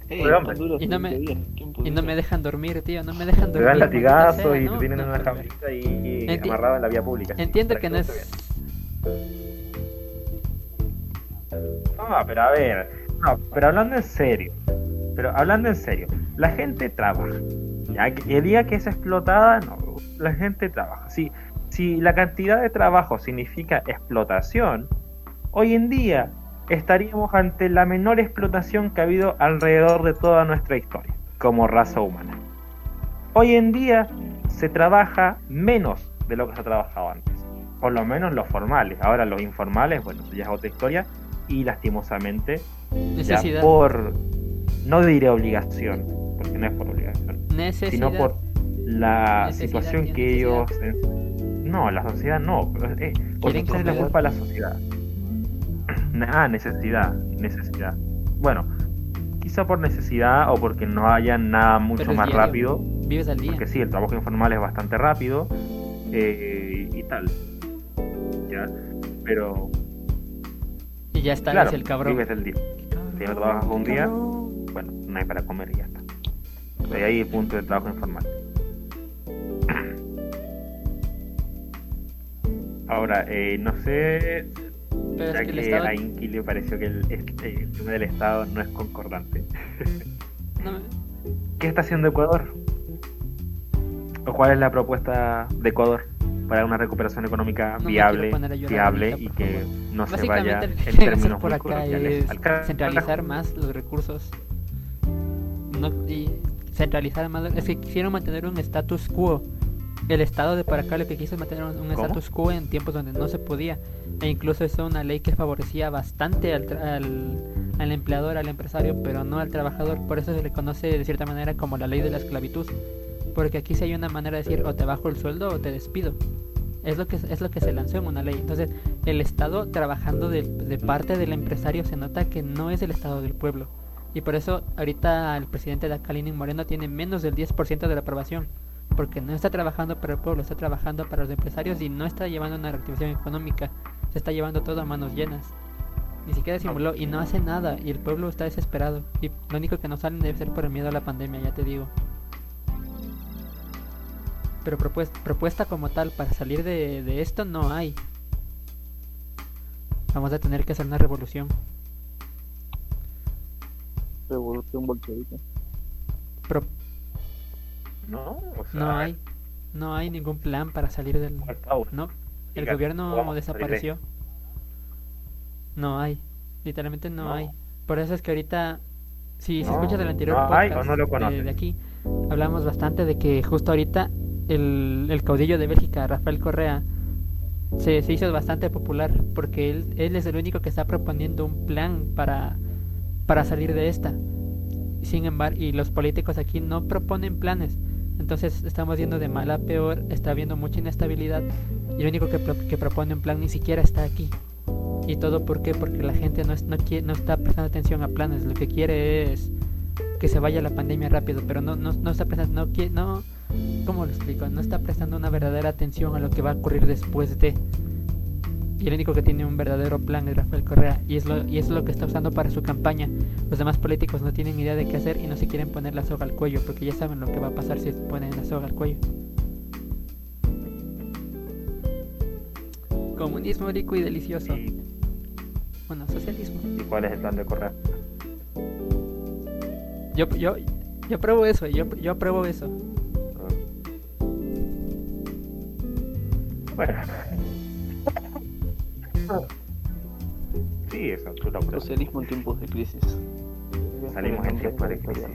Ey, Joder, hombre. tan duro Y no me- 20 días, ¿quién y pudiera? no me dejan dormir tío no me dejan Te dormir dan maldita latigazos y ¿no? te tienen No, en una camita y, y Enti- amarrado en la vía pública. entiendo que no es. No, pero a ver, no, pero hablando en serio, pero hablando en serio, la gente trabaja. Ya que el día que es explotada, no, la gente trabaja. Si, si la cantidad de trabajo significa explotación, hoy en día estaríamos ante la menor explotación que ha habido alrededor de toda nuestra historia como raza humana. Hoy en día se trabaja menos de lo que se ha trabajado antes, por lo menos los formales. Ahora los informales, bueno, eso ya es otra historia y lastimosamente ya por no diré obligación, porque no es por obligación, necesidad sino por la Necesidad, situación que ellos no, la sociedad no, eh, echarle la culpa a la sociedad. Ah, necesidad, necesidad. Bueno, quizá por necesidad o porque no haya nada mucho es más diario. rápido, vives al día porque sí, el trabajo informal es bastante rápido eh, y tal. ¿Ya? Pero y ya está, Claro, es el cabrón. vives del día. Si no trabajas un día, bueno, no hay para comer y ya está. De ahí el punto de trabajo informal. Ahora, eh, no sé, Pero ya es que que Estado... a Inky le pareció que el, el tema del Estado no es concordante. no me- ¿Qué está haciendo Ecuador? ¿O cuál es la propuesta de Ecuador para una recuperación económica No viable, ahorita, y que no se vaya en términos por acá es centralizar más los recursos. No, y centralizar más. Es que quisieron mantener un status quo. El Estado de que quiso es mantener un un status quo en tiempos donde no se podía. E incluso hizo una ley que favorecía bastante al, al, al empleador, al empresario, pero no al trabajador. Por eso se le conoce de cierta manera como la ley de la esclavitud. Porque aquí sí hay una manera de decir o te bajo el sueldo o te despido. Es lo que es lo que se lanzó en una ley. Entonces, el Estado trabajando de, de parte del empresario se nota que no es el Estado del pueblo. Y por eso ahorita el presidente de acá, Moreno, tiene menos del 10% de la aprobación. Porque no está trabajando para el pueblo, está trabajando para los empresarios y no está llevando una reactivación económica. Se está llevando todo a manos llenas. Ni siquiera simuló y no hace nada. Y el pueblo está desesperado. Y lo único que no salen debe ser por el miedo a la pandemia, ya te digo. Pero propuesta, propuesta como tal para salir de, de esto no hay. Vamos a tener que hacer una revolución. Revolución bolchevique. Pro- No, o sea, no hay. No hay ningún plan para salir del... No, el Diga, gobierno desapareció. No hay. Literalmente no, No. hay. Por eso es que ahorita, si, si No, escuchas el anterior no hay podcast de- de, aquí, hablamos bastante de que justo ahorita el, el caudillo de Bélgica, Rafael Correa, se, se hizo bastante popular porque él, él es el único que está proponiendo un plan para, para salir de esta. Sin embargo, y los políticos aquí no proponen planes. Entonces estamos yendo de mal a peor, está habiendo mucha inestabilidad y el único que, pro- que propone un plan ni siquiera está aquí. ¿Y todo por qué? Porque la gente no, es- no, quiere, no está prestando atención a planes, lo que quiere es que se vaya la pandemia rápido, pero no, no, no está prestando, no, no, ¿cómo lo explico? No está prestando una verdadera atención a lo que va a ocurrir después de. Y el único que tiene un verdadero plan es Rafael Correa, y es, lo, y es lo que está usando para su campaña. Los demás políticos no tienen idea de qué hacer y no se quieren poner la soga al cuello, porque ya saben lo que va a pasar si se ponen la soga al cuello. Comunismo rico y delicioso. ¿Y, Bueno, socialismo. y cuál es el plan de Correa? Yo, yo, yo apruebo eso, yo, yo apruebo eso. Bueno. Sí, eso, tú lo apruebas. Socialismo en tiempos de crisis. Salimos en tiempos de crisis.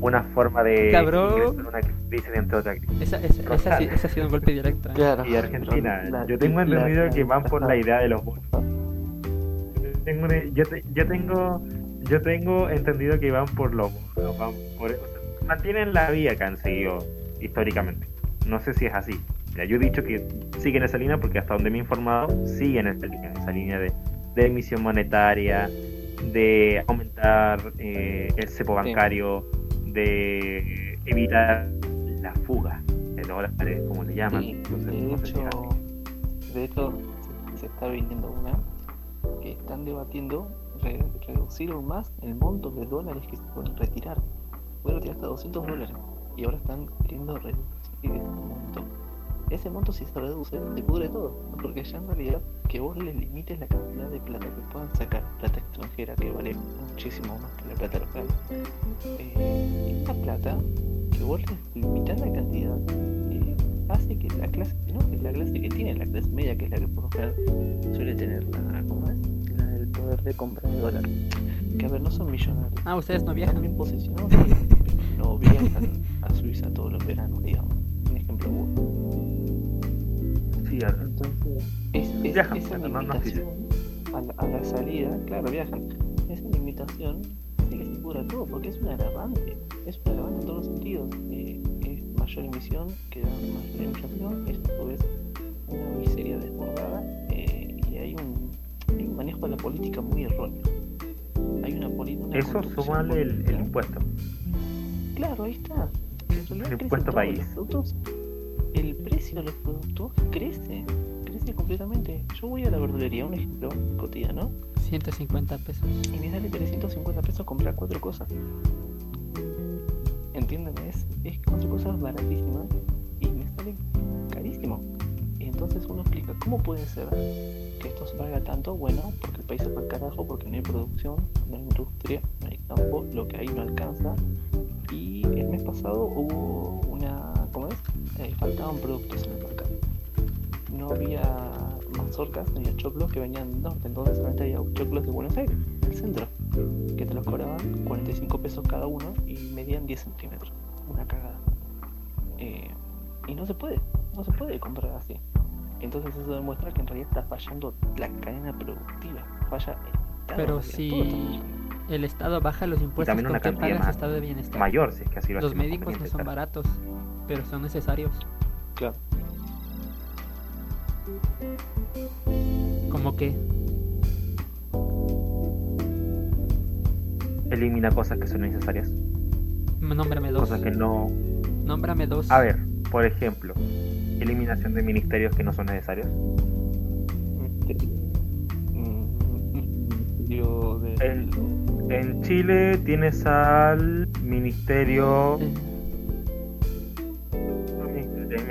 Una forma de Cabrón. ingresar una crisis entre otra crisis. Esa, esa, esa, sí- Rosales. esa ha sido un golpe directo. ¿eh? Claro. Y Argentina, La- yo tengo entendido la- que van por la idea de los bonos. Yo tengo, una- yo, te- yo tengo yo tengo entendido que van por los bonos, van por, o sea, mantienen la vía que han seguido históricamente. No sé si es así. Yo he dicho que siguen esa línea porque hasta donde me he informado siguen esa línea, esa línea de, de emisión monetaria, de aumentar eh, el cepo bancario, de evitar la fuga de dólares, como le llaman. Sí, Entonces, de no hecho, de hecho se, se está viniendo una que están debatiendo re- reducir aún más el monto de dólares que se pueden retirar. Pueden retirar hasta 200 dólares y ahora están queriendo reducir ese monto. Ese monto si se reduce, se pudre todo, porque ya en realidad que vos les limites la cantidad de plata que puedan sacar, plata extranjera que vale muchísimo más que la plata local. Eh, esta plata, que vos les limitas la cantidad, eh, hace que la clase, ¿no? que la clase que tiene, la clase media, que es la que por lo general suele tener la, ¿cómo es? La del poder de compra de dólar. Que a ver, no son millonarios. Ah, ustedes no viajan. bien posicionados, no viajan a Suiza todos los veranos, digamos. Un ejemplo Entonces, es, es- Viajan, limitación a, la, a la salida, claro, viajan. Esa limitación hace que se todo, porque es un agravante. Es un agravante en todos los sentidos. Eh, es mayor emisión, que da mayor inflación, es a su vez una miseria desbordada eh, y hay un, hay un manejo de la política muy erróneo. Hay una política. Eso súmale el, el impuesto. Claro, ahí está. El impuesto país. Los productos, el precio de los productos crece, crece completamente. Yo voy a la verdulería, un ejemplo cotidiano, 150 pesos. Y me sale 350 pesos comprar cuatro cosas. ¿Entienden? Es, es cuatro cosas baratísimas y me sale carísimo. Y entonces uno explica, ¿cómo puede ser que esto se valga tanto? Bueno, porque el país es para carajo, porque no hay producción, no hay industria, no hay campo, lo que hay no alcanza. Y el mes pasado hubo una, ¿cómo es? Eh, faltaban productos en el mercado. No había mazorcas, no había choclos que venían del norte, entonces solamente había choclos de Buenos Aires, del centro, que te los cobraban 45 pesos cada uno y medían 10 centímetros. Una cagada. Eh, y no se puede, no se puede comprar así. Entonces eso demuestra que en realidad está fallando la cadena productiva. Falla el Estado, Pero si el Estado baja los impuestos, también ¿con una qué más- estado de bienestar? Mayor, si es que así lo Los médicos no son baratos, pero son necesarios. Claro. Como que Elimina cosas que son necesarias. nómbrame dos. Cosas que no. Nómbrame dos. A ver, por ejemplo, eliminación de ministerios que no son necesarios. De. El- En Chile tienes al ministerio.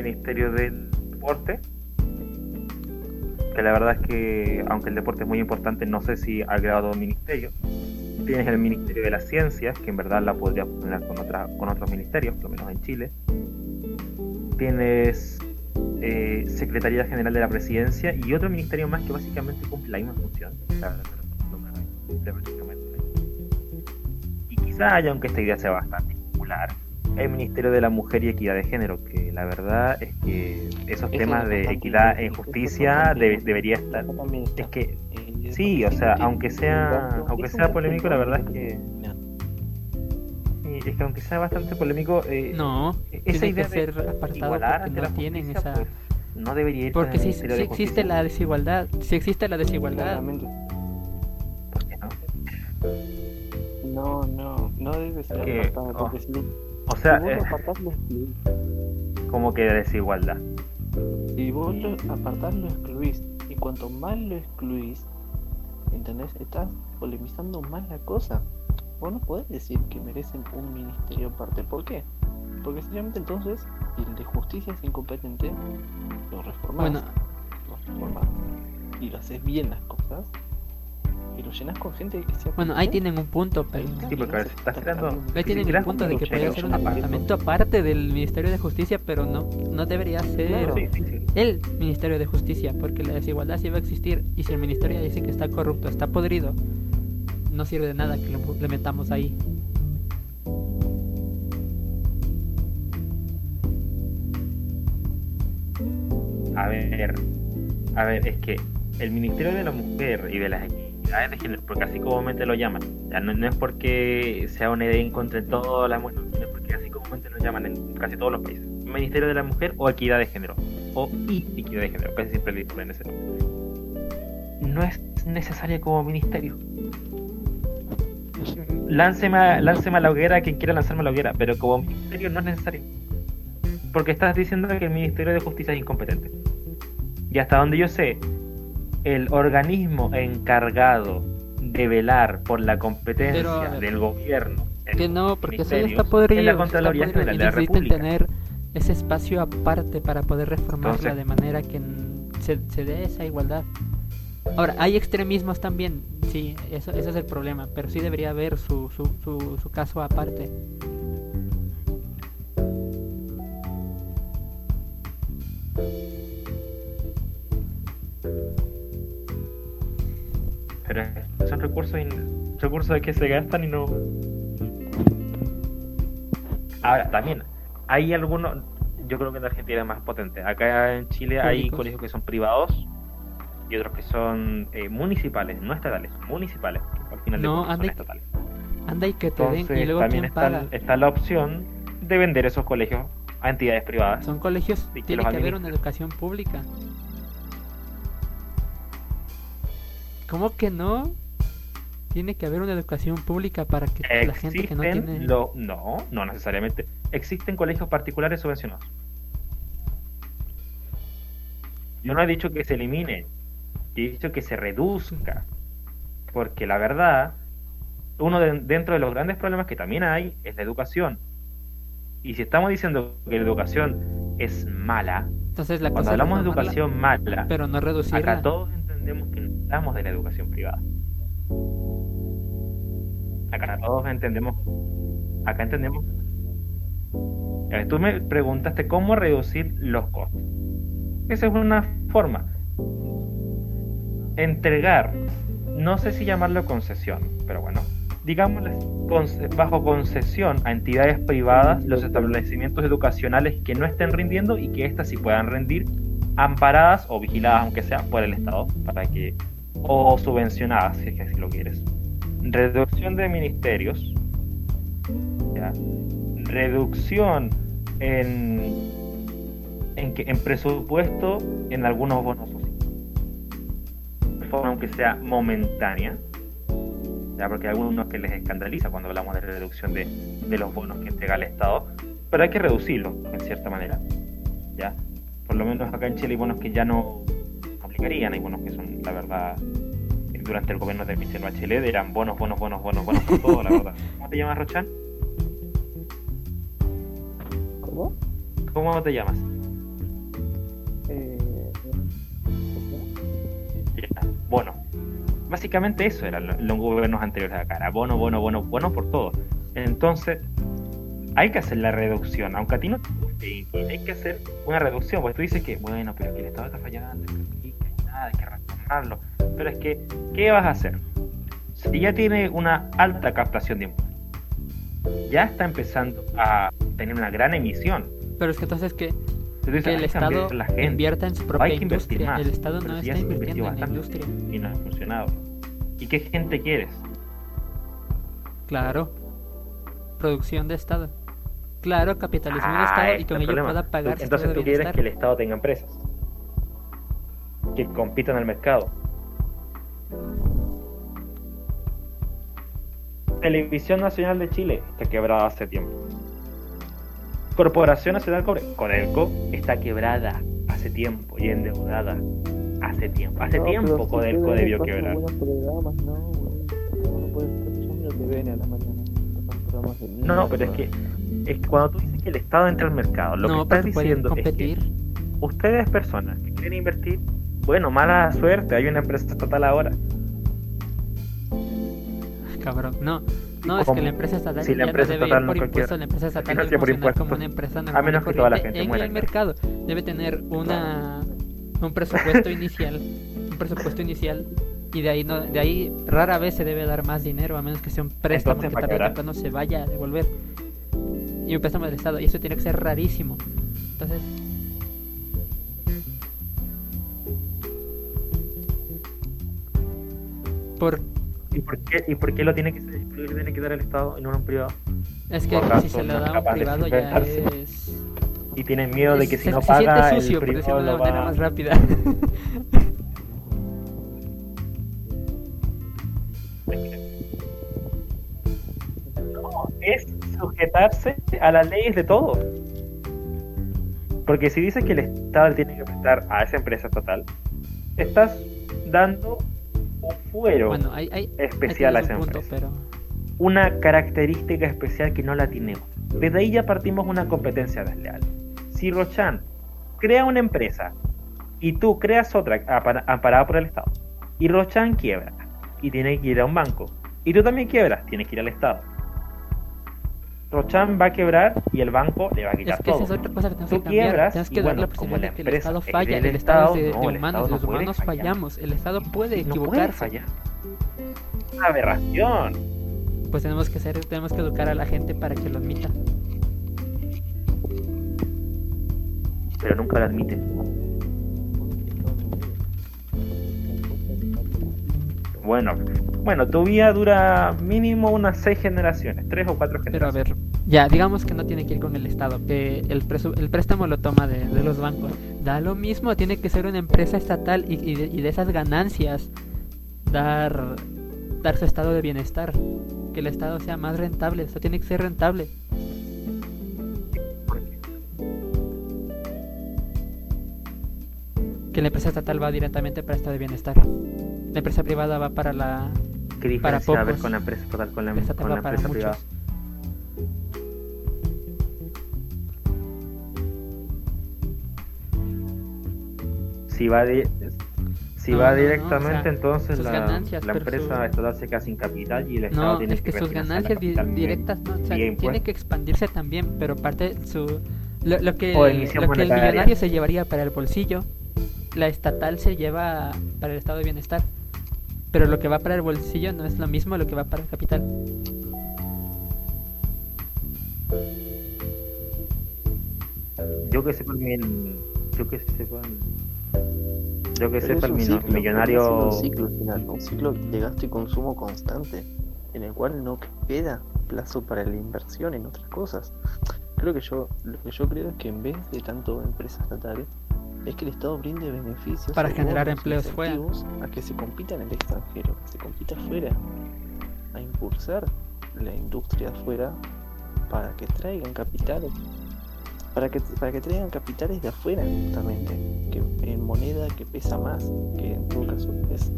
Ministerio del Deporte. Que la verdad es que, aunque el deporte es muy importante, no sé si ha creado un ministerio. Tienes el Ministerio de las Ciencias, que en verdad la podría poner con, otra, con otros ministerios, por lo menos en Chile. Tienes eh, Secretaría General de la Presidencia y otro ministerio más que básicamente cumple la misma función. Y quizá aunque esta idea sea bastante popular, el Ministerio de la Mujer y Equidad de Género, que la verdad es que esos Eso temas es de equidad e justicia debe- debería estar. Es que Eh, sí, o sea, aunque sea- aunque un sea polémico, la verdad es que- no. es que aunque sea bastante polémico, eh, no, esa tiene idea que ser de apartado porque ante no la tienen justicia, esa... pues, no debería ir Porque si, si de existe la desigualdad, si existe la desigualdad, Claramente. ¿Por qué no? No, no, no debe ser apartado, oh, porque si, O sea, si vos eh, apartás, lo excluís. como que desigualdad. Si vos lo apartás, lo excluís. Y cuanto más lo excluís, ¿entendés? Estás polemizando más la cosa. Vos no podés decir que merecen un ministerio aparte. ¿Por qué? Porque sencillamente entonces, si el de justicia es incompetente, lo reformás. bueno, lo reformás. Y lo haces bien las cosas. Y lo llenas con gente que sea bueno, ahí tienen un punto, pero Sí, porque a ver, si estás creando- ahí tienen un punto un de que podría ser un departamento aparte del Ministerio de Justicia, pero no, no debería ser. Sí, sí, el Ministerio de Justicia, porque la desigualdad sí va a existir y si el ministerio dice que está corrupto, está podrido, no sirve de nada que lo le metamos ahí. A ver, a ver, es que el Ministerio de la Mujer y de las De Género, porque así comúnmente lo llaman, ya no, no es porque sea una idea en contra de todas las mujeres, no es porque así comúnmente lo llaman en casi todos los países. Ministerio de la Mujer o Equidad de Género, o y Equidad de Género, casi siempre le ponen ese nombre. No es necesaria como ministerio. Lánceme a, lánceme a la hoguera a quien quiera lanzarme a la hoguera, pero como ministerio no es necesario. Porque estás diciendo que el Ministerio de Justicia es incompetente. Y hasta donde yo sé, el organismo encargado de velar por la competencia ver, del gobierno. en Que no, porque eso ya está podrido. Es la está Contraloría podrido, de la necesitan República. tener ese espacio aparte para poder reformarla Entonces- de manera que se, se dé esa igualdad. Ahora, hay extremismos también, sí, eso, ese es el problema, pero sí debería haber su, su, su, su caso aparte. Pero son recursos, in- recursos que se gastan y no. Ahora, también, hay algunos. Yo creo que en Argentina es más potente. Acá en Chile hay colegios que son privados y otros que son eh, municipales, no estatales, municipales. Al final de No, son anda y- estatales. Anda y que te den y Entonces, luego también está, paga. está la opción de vender esos colegios a entidades privadas. Son colegios, que tiene que haber una educación pública. ¿Cómo que no? Tiene que haber una educación pública para que la gente que no tiene... lo- no, no necesariamente. Existen colegios particulares subvencionados. Yo no he dicho que se elimine, he dicho que se reduzca. Porque la verdad, uno de, dentro de los grandes problemas que también hay es la educación. Y si estamos diciendo que la educación es mala, Entonces la cuando cosa hablamos de educación mala, pero no reducirla. acá todos entendemos que no hablamos de la educación privada. Acá todos entendemos, acá entendemos. Tú me preguntaste cómo reducir los costos. Esa es una forma. Entregar, no sé si llamarlo concesión, pero bueno, conce- bajo concesión a entidades privadas los establecimientos educacionales que no estén rindiendo y que éstas sí puedan rendir, amparadas o vigiladas, aunque sea por el Estado, para que o subvencionadas, si es que así lo quieres. Reducción de ministerios, ¿ya? reducción en, en, que, en presupuesto en algunos bonos sociales, de forma aunque sea momentánea, ¿ya? porque hay algunos que les escandaliza cuando hablamos de reducción de, de los bonos que entrega el Estado, pero hay que reducirlos en cierta manera. ¿ya? Por lo menos acá en Chile hay bonos que ya no aplicarían, hay bonos que son, la verdad, durante el gobierno de Michelle Bachelet eran bonos, bonos, bonos, bonos, bonos por todo, la verdad. ¿Cómo te llamas, Rochan? ¿Cómo? ¿Cómo te llamas? Eh, Ya, Bono. Básicamente eso eran lo- los gobiernos anteriores acá. Era bono, bono, bono, bono por todo. Entonces, hay que hacer la reducción. Aunque a ti no te guste, y hay que hacer una reducción. Porque tú dices que, bueno, pero que el Estado está fallando, que que nada, hay que reformarlo. Pero es que, ¿qué vas a hacer? Si ya tiene una alta captación de impuestos, ya está empezando a tener una gran emisión. Pero es que entonces que, Entonces, tú dices, que el hay que Estado cambiar la gente. invierta en su Hay propia que invertir industria. más, El Estado no si está invirtiendo en la bastante. industria. y no ha funcionado. ¿Y qué gente quieres? Claro. Producción de Estado. Claro, capitalismo de Ah, Estado y con el ello problema. pueda pagar Tú- Entonces tú quieres que el Estado tenga empresas que compitan en el mercado. Televisión Nacional de Chile está quebrada hace tiempo. Corporación Nacional Cobre, Codelco, está quebrada hace tiempo y endeudada hace tiempo. Hace no, tiempo Codelco debió quebrar. programas, No, no, pero es que, es que cuando tú dices que el Estado entra al mercado, lo no, que estás diciendo es que ustedes personas que quieren invertir, bueno, mala suerte, hay una empresa estatal ahora. Cabrón. No, no, es que la empresa estatal Si la empresa no debe estatal ir por no impuestos, la empresa estatal no debe funcionar como una empresa normal menos y que toda la gente en muera, el mercado. Debe tener una un presupuesto inicial, un presupuesto inicial y de ahí no de ahí rara vez se debe dar más dinero a menos que sea un préstamo Entonces que a tarde o temprano se vaya a devolver. Y un préstamo del Estado y eso tiene que ser rarísimo. Entonces, por ¿Y por qué, y por qué lo tiene que, ser- lo tiene que dar el Estado y no un privado? es que ¿O acaso si se lo da a un privado ya es Y tienen miedo de que se, si no se paga, siente el sucio, por decirlo privado de una manera va... más rápida. No, es sujetarse a las leyes de todos. Porque si dices que el Estado tiene que prestar a esa empresa estatal, estás dando un fuero, bueno, hay, hay, especial hay a esa punto, empresa. pero una característica especial que no la tiene otra. Desde ahí ya partimos una competencia desleal. Si Rochan crea una empresa y tú creas otra amparada por el Estado, y Rochan quiebra y tiene que ir a un banco, y tú también quiebras, tienes que ir al Estado. Rochan va a quebrar y el banco le va a quitar es que todo. es otra cosa que tenemos Tú que quiebras Tenemos y que dar bueno, la como la que el Estado es falla. del El Estado es de, Estado, de no, el humanos, Estado los no puede humanos fallar. fallamos. El Estado puede no puede equivocarse. Una aberración. pues tenemos que hacer, tenemos que educar a la gente para que lo admita. Pero nunca lo admiten. Bueno, bueno, tu vida dura mínimo unas seis generaciones, tres o cuatro Pero a generaciones. ver, ya, digamos que no tiene que ir con el Estado, que el, el préstamo lo toma de, de los bancos. Da lo mismo, tiene que ser una empresa estatal y, y de, y de esas ganancias dar, dar su estado de bienestar. Que el Estado sea más rentable, eso tiene que ser rentable. Que la empresa estatal va directamente para el estado de bienestar. La empresa privada va para la ¿Qué Para diferencia va a haber con la empresa estatal con la, con la empresa privada? Si va, si No, va no, no, directamente, o sea, entonces sus la, empresa su- estatal se queda sin capital y el Estado tiene es que sus refinanciar la ganancias di- directas no, o sea, vía tiene que expandirse también, pero parte su lo, lo que lo que el millonario se llevaría para el bolsillo, la estatal se lleva para el estado de bienestar. Pero lo que va para el bolsillo no es lo mismo lo que va para el capital. Yo que sepa, el- yo que sepa, yo que sepa el millonario. es un ciclo al final, un ciclo de gasto y consumo constante, en el cual no queda plazo para la inversión en otras cosas. Creo que yo, lo que yo creo es que en vez de tanto empresas estatales, es que el Estado brinde beneficios Para generar empleos fuera. a que se compita en el extranjero, que se compita afuera, a impulsar la industria afuera para que traigan capitales, para que, para que traigan capitales de afuera justamente, que en moneda que pesa más, que en todo caso es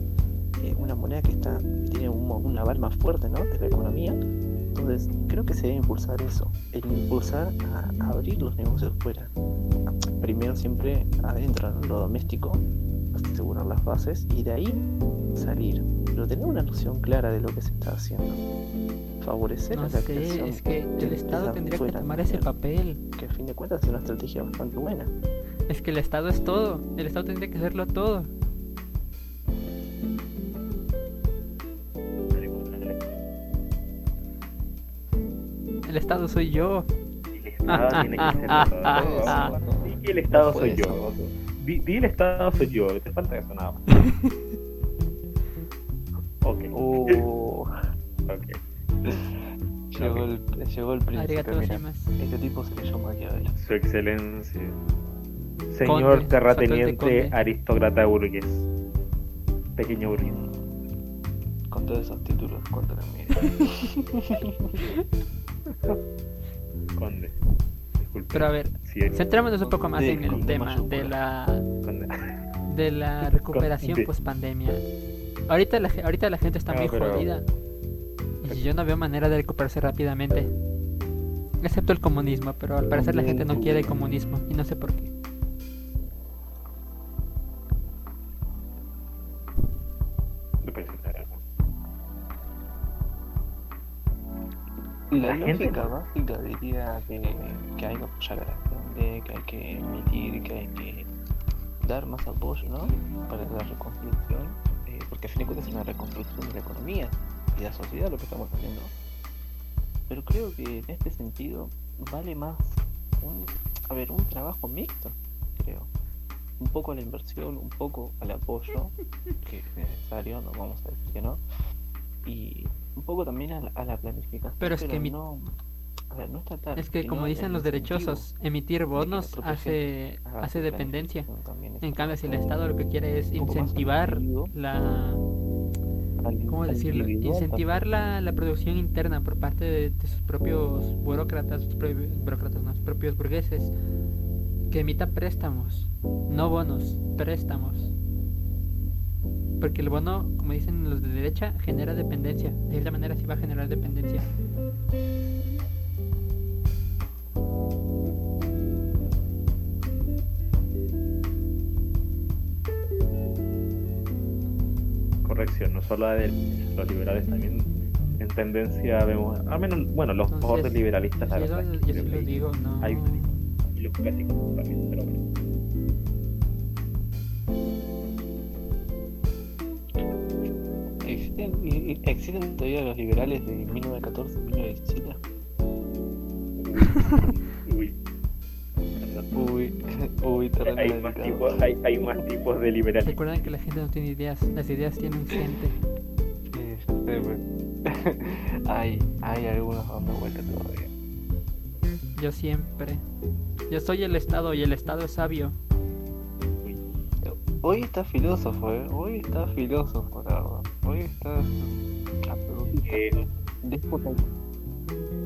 eh, una moneda que está tiene un, un aval más fuerte ¿no? de la economía. Entonces, creo que se debe impulsar eso, el impulsar a, a abrir los negocios fuera. Primero siempre adentro, ¿no? lo doméstico, asegurar las bases y de ahí salir. Pero tener una noción clara de lo que se está haciendo. Favorecer No a la sé, creación es que el Estado tendría que tomar ese papel. Que a fin de cuentas es una estrategia bastante buena. Es que el Estado es todo. El Estado tendría que hacerlo todo. El Estado soy yo. El Estado tiene que ser todo. Di que el Estado No soy yo. Di, di el Estado soy yo. Te falta eso nada más. ok. Oh, ok. llegó, el, llegó el príncipe. Mira. Este tipo se leyó Maquiavelo. Su excelencia. Señor Conde, terrateniente, aristócrata burgués. Pequeño burgués. Con todos esos títulos, cuánto la Conde. Pero a ver, Sí, centrémonos un poco más en el tema de la de la recuperación Con- post pandemia. Ahorita la, ahorita la gente está No, muy pero- jodida. Y yo no veo manera de recuperarse rápidamente. Excepto el comunismo, pero al parecer la gente no quiere el comunismo y no sé por qué. La, La gente- lógica básica diría que, que hay que apoyar a la gente, que hay que emitir, que hay que dar más apoyo, ¿no? Para la reconstrucción, eh, porque a fin de cuentas es una reconstrucción de la economía y de la sociedad lo que estamos haciendo. Pero creo que en este sentido vale más un, a ver, un trabajo mixto, creo. Un poco a la inversión, un poco al apoyo, que es necesario, no vamos a decir que no, y un poco también a la, a la planificación. Pero es que no, a ver, no estatal, Es que como dicen los derechosos, emitir bonos hace, hace dependencia. En cambio, si el Estado lo que quiere es incentivar la... ¿Cómo decirlo? Incentivar la, la producción interna por parte de, de sus propios burócratas, sus propios, burócratas, no, sus propios burgueses, que emita préstamos, no bonos, préstamos. Porque el bono, como dicen los de derecha, genera dependencia. De cierta manera sí va a generar dependencia. Corrección, no solo de los liberales también en tendencia vemos, al menos, bueno, los Entonces, bordes liberalistas, la verdad. yo sí lo digo, no. hay- los clásicos también, pero ¿Existen, y- y- ¿Existen todavía los liberales de 1914 1917? Uy. Uy, uy, terreno Hay más, tipos, hay, hay más tipos de liberalismo. Recuerden que la gente no tiene ideas, las ideas tienen gente. Sí, sé, pues. hay, hay algunos dando vuelta todavía. Yo siempre. Yo soy el Estado y el Estado es sabio. Hoy está filósofo, eh. Hoy está filósofo, la verdad. Hoy está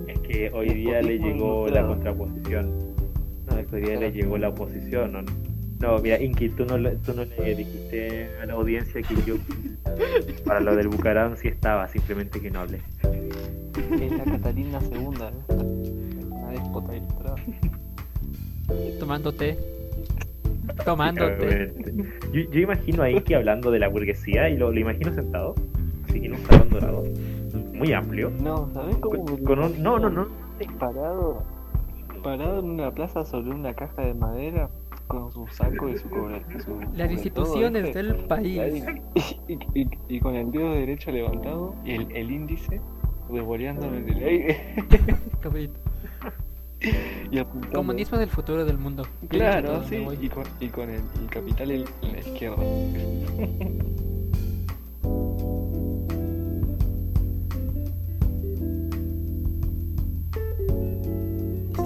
es que hoy día le llegó la contraposición. No, es que hoy día le llegó la oposición. No, No, mira, Inki, tú no, le- tú no le dijiste a la audiencia que yo para lo del Bucaram sí estaba, simplemente que no hablé. Es la Catalina segunda, ¿no? Una déspota ilustrada. Tomando té. Tomando té. Yo, yo imagino a Inki hablando de la burguesía y lo, lo imagino sentado, en un salón dorado, muy amplio. No, ¿sabes cómo Con, me con un, no, no, no. Parado, parado en una plaza sobre una caja de madera con su saco y su cobre. su- Las instituciones del país. Y, y- y- y con el dedo derecho levantado y el, el índice revoleándolo en el aire Cabrito. y. Comunismo del futuro del mundo. Claro, sí, con, y con el, el capital en la izquierda.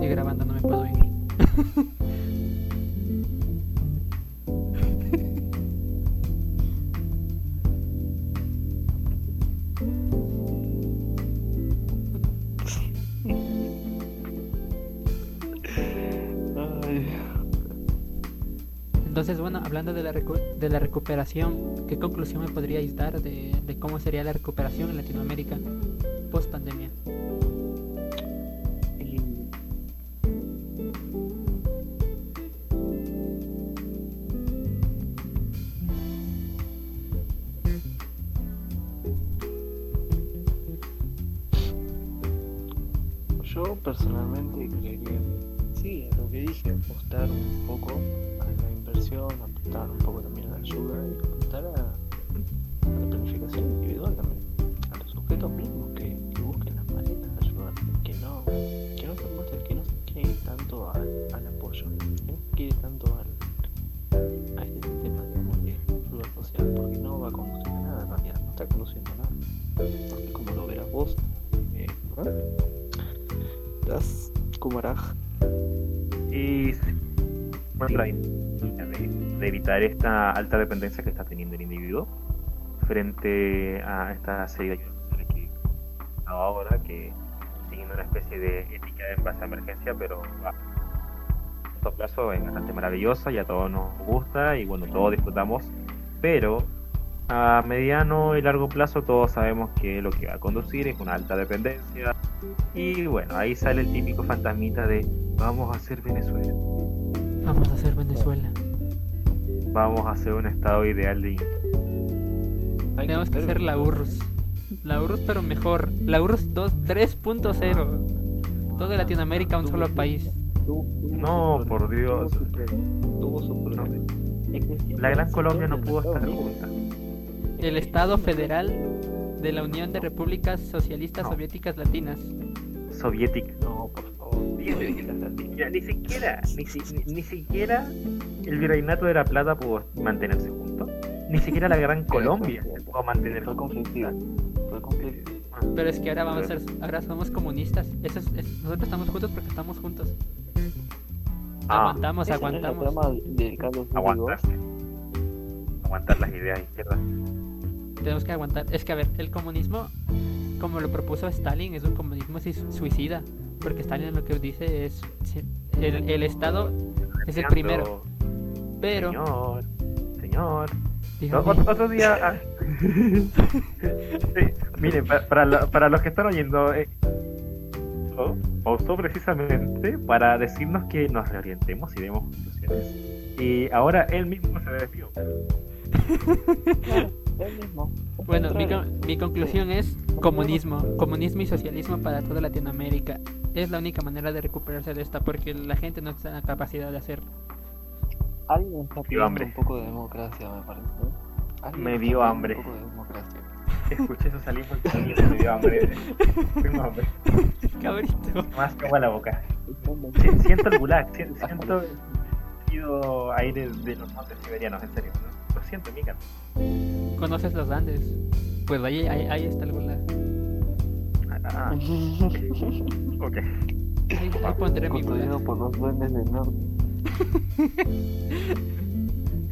Grabando, no me puedo ir. Entonces, bueno, hablando de la, recu- de la recuperación, ¿qué conclusión me podríais dar de cómo sería la recuperación en Latinoamérica post pandemia? Personalmente creería, sí, a lo que dije, apostar un poco a la inversión, apostar un poco también a la ayuda Das Kumaraj. Y bueno, la de, de evitar esta alta dependencia que está teniendo el individuo frente a esta serie de ayudas que ahora que siguiendo una especie de ética en base a emergencia, pero a corto plazo es bastante maravillosa y a todos nos gusta y bueno, todos disfrutamos, pero a mediano y largo plazo todos sabemos que lo que va a conducir es una alta dependencia y bueno, ahí sale el típico fantasmita de vamos a hacer Venezuela, Vamos a hacer Venezuela. vamos a hacer un estado ideal de Tenemos que hacer la URSS. La URSS, pero mejor. La URSS 2 3.0. Toda Latinoamérica, un solo país. No, por Dios. Tuvo su problema. La Gran Colombia no pudo estar junta. El Estado Federal de la Unión de Repúblicas Socialistas No. Soviéticas Latinas. Soviética. No, por favor. Ya, ni siquiera, ni, ni- ni siquiera el virreinato de la Plata pudo mantenerse junto. Ni siquiera la Gran Colombia se pudo mantener Fue conflictiva. Fue conflictiva. Pero es que ahora vamos a ser, ahora somos comunistas. Eso es- es- nosotros estamos juntos porque estamos juntos. Ah, aguantamos, no es aguantamos. de Carlos. Aguantar las ideas izquierdas. Tenemos que aguantar. Es que a ver, el comunismo, como lo propuso Stalin, es un comunismo suicida. Porque Stalin lo que dice es el, el Estado es el primero. Pero, Señor, señor. Otro, otro día. ah. Sí, miren, pa- para, los que están oyendo, eh, pausó precisamente para decirnos que nos reorientemos y demos conclusiones. Y ahora él mismo se desvió. Bueno, mi, con- mi conclusión es comunismo. Comunismo y socialismo para toda Latinoamérica. Es la única manera de recuperarse de esta porque la gente no está en la capacidad de hacerlo. Alguien está pidiendo hambre. un poco de democracia, me parece. Me dio hambre. Un poco de democracia. Escuché eso salir porque alguien me dio hambre. Tengo hambre. Cabrito. Más agua a la boca. Si- Siento el gulag, si- siento el sentido aire de los montes siberianos, en serio. Lo siento, Mika. ¿Conoces los Andes? Pues ahí, ahí, ahí está el gulag. Ah, ok. Ahí, ahí pondré mi gulag. por los duendes del norte.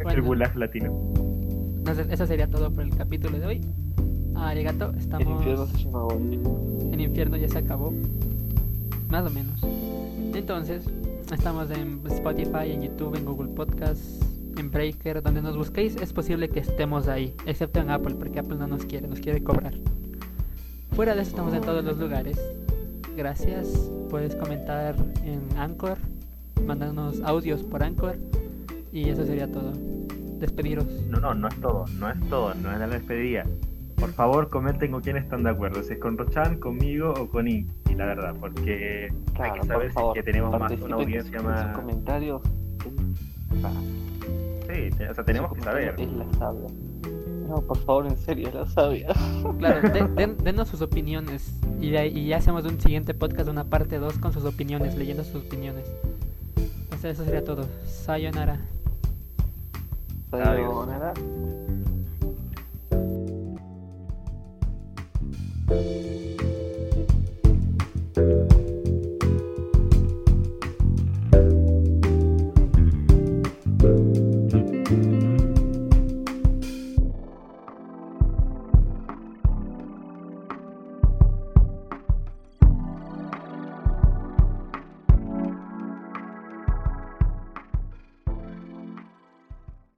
El gulag latino. Entonces, eso sería todo por el capítulo de hoy. Arigato, El estamos. infierno se llama. El infierno ya se acabó. Más o menos. Entonces, estamos en Spotify, en YouTube, en Google Podcasts, en Breaker, donde nos busquéis, es posible que estemos ahí, excepto en Apple, porque Apple no nos quiere, nos quiere cobrar. Fuera de eso estamos en todos los lugares. Gracias. Puedes comentar en Anchor, mandarnos audios por Anchor y eso sería todo. Despediros. No, no, no es todo, no es todo, no es la despedida. Por favor, comenten con quién están de acuerdo, si es con Rochan, conmigo o con y la verdad, porque Claro, hay que por saber si es favor, que tenemos más una audiencia sus más... comentarios. Ah, Sí, o sea, tenemos que saber. Es la sabia. No, por favor, en serio, la sabia. Claro, de, denos sus opiniones y, de, y ya hacemos un siguiente podcast, una parte 2 con sus opiniones, leyendo sus opiniones. O eso sería todo. Sayonara. Sayonara.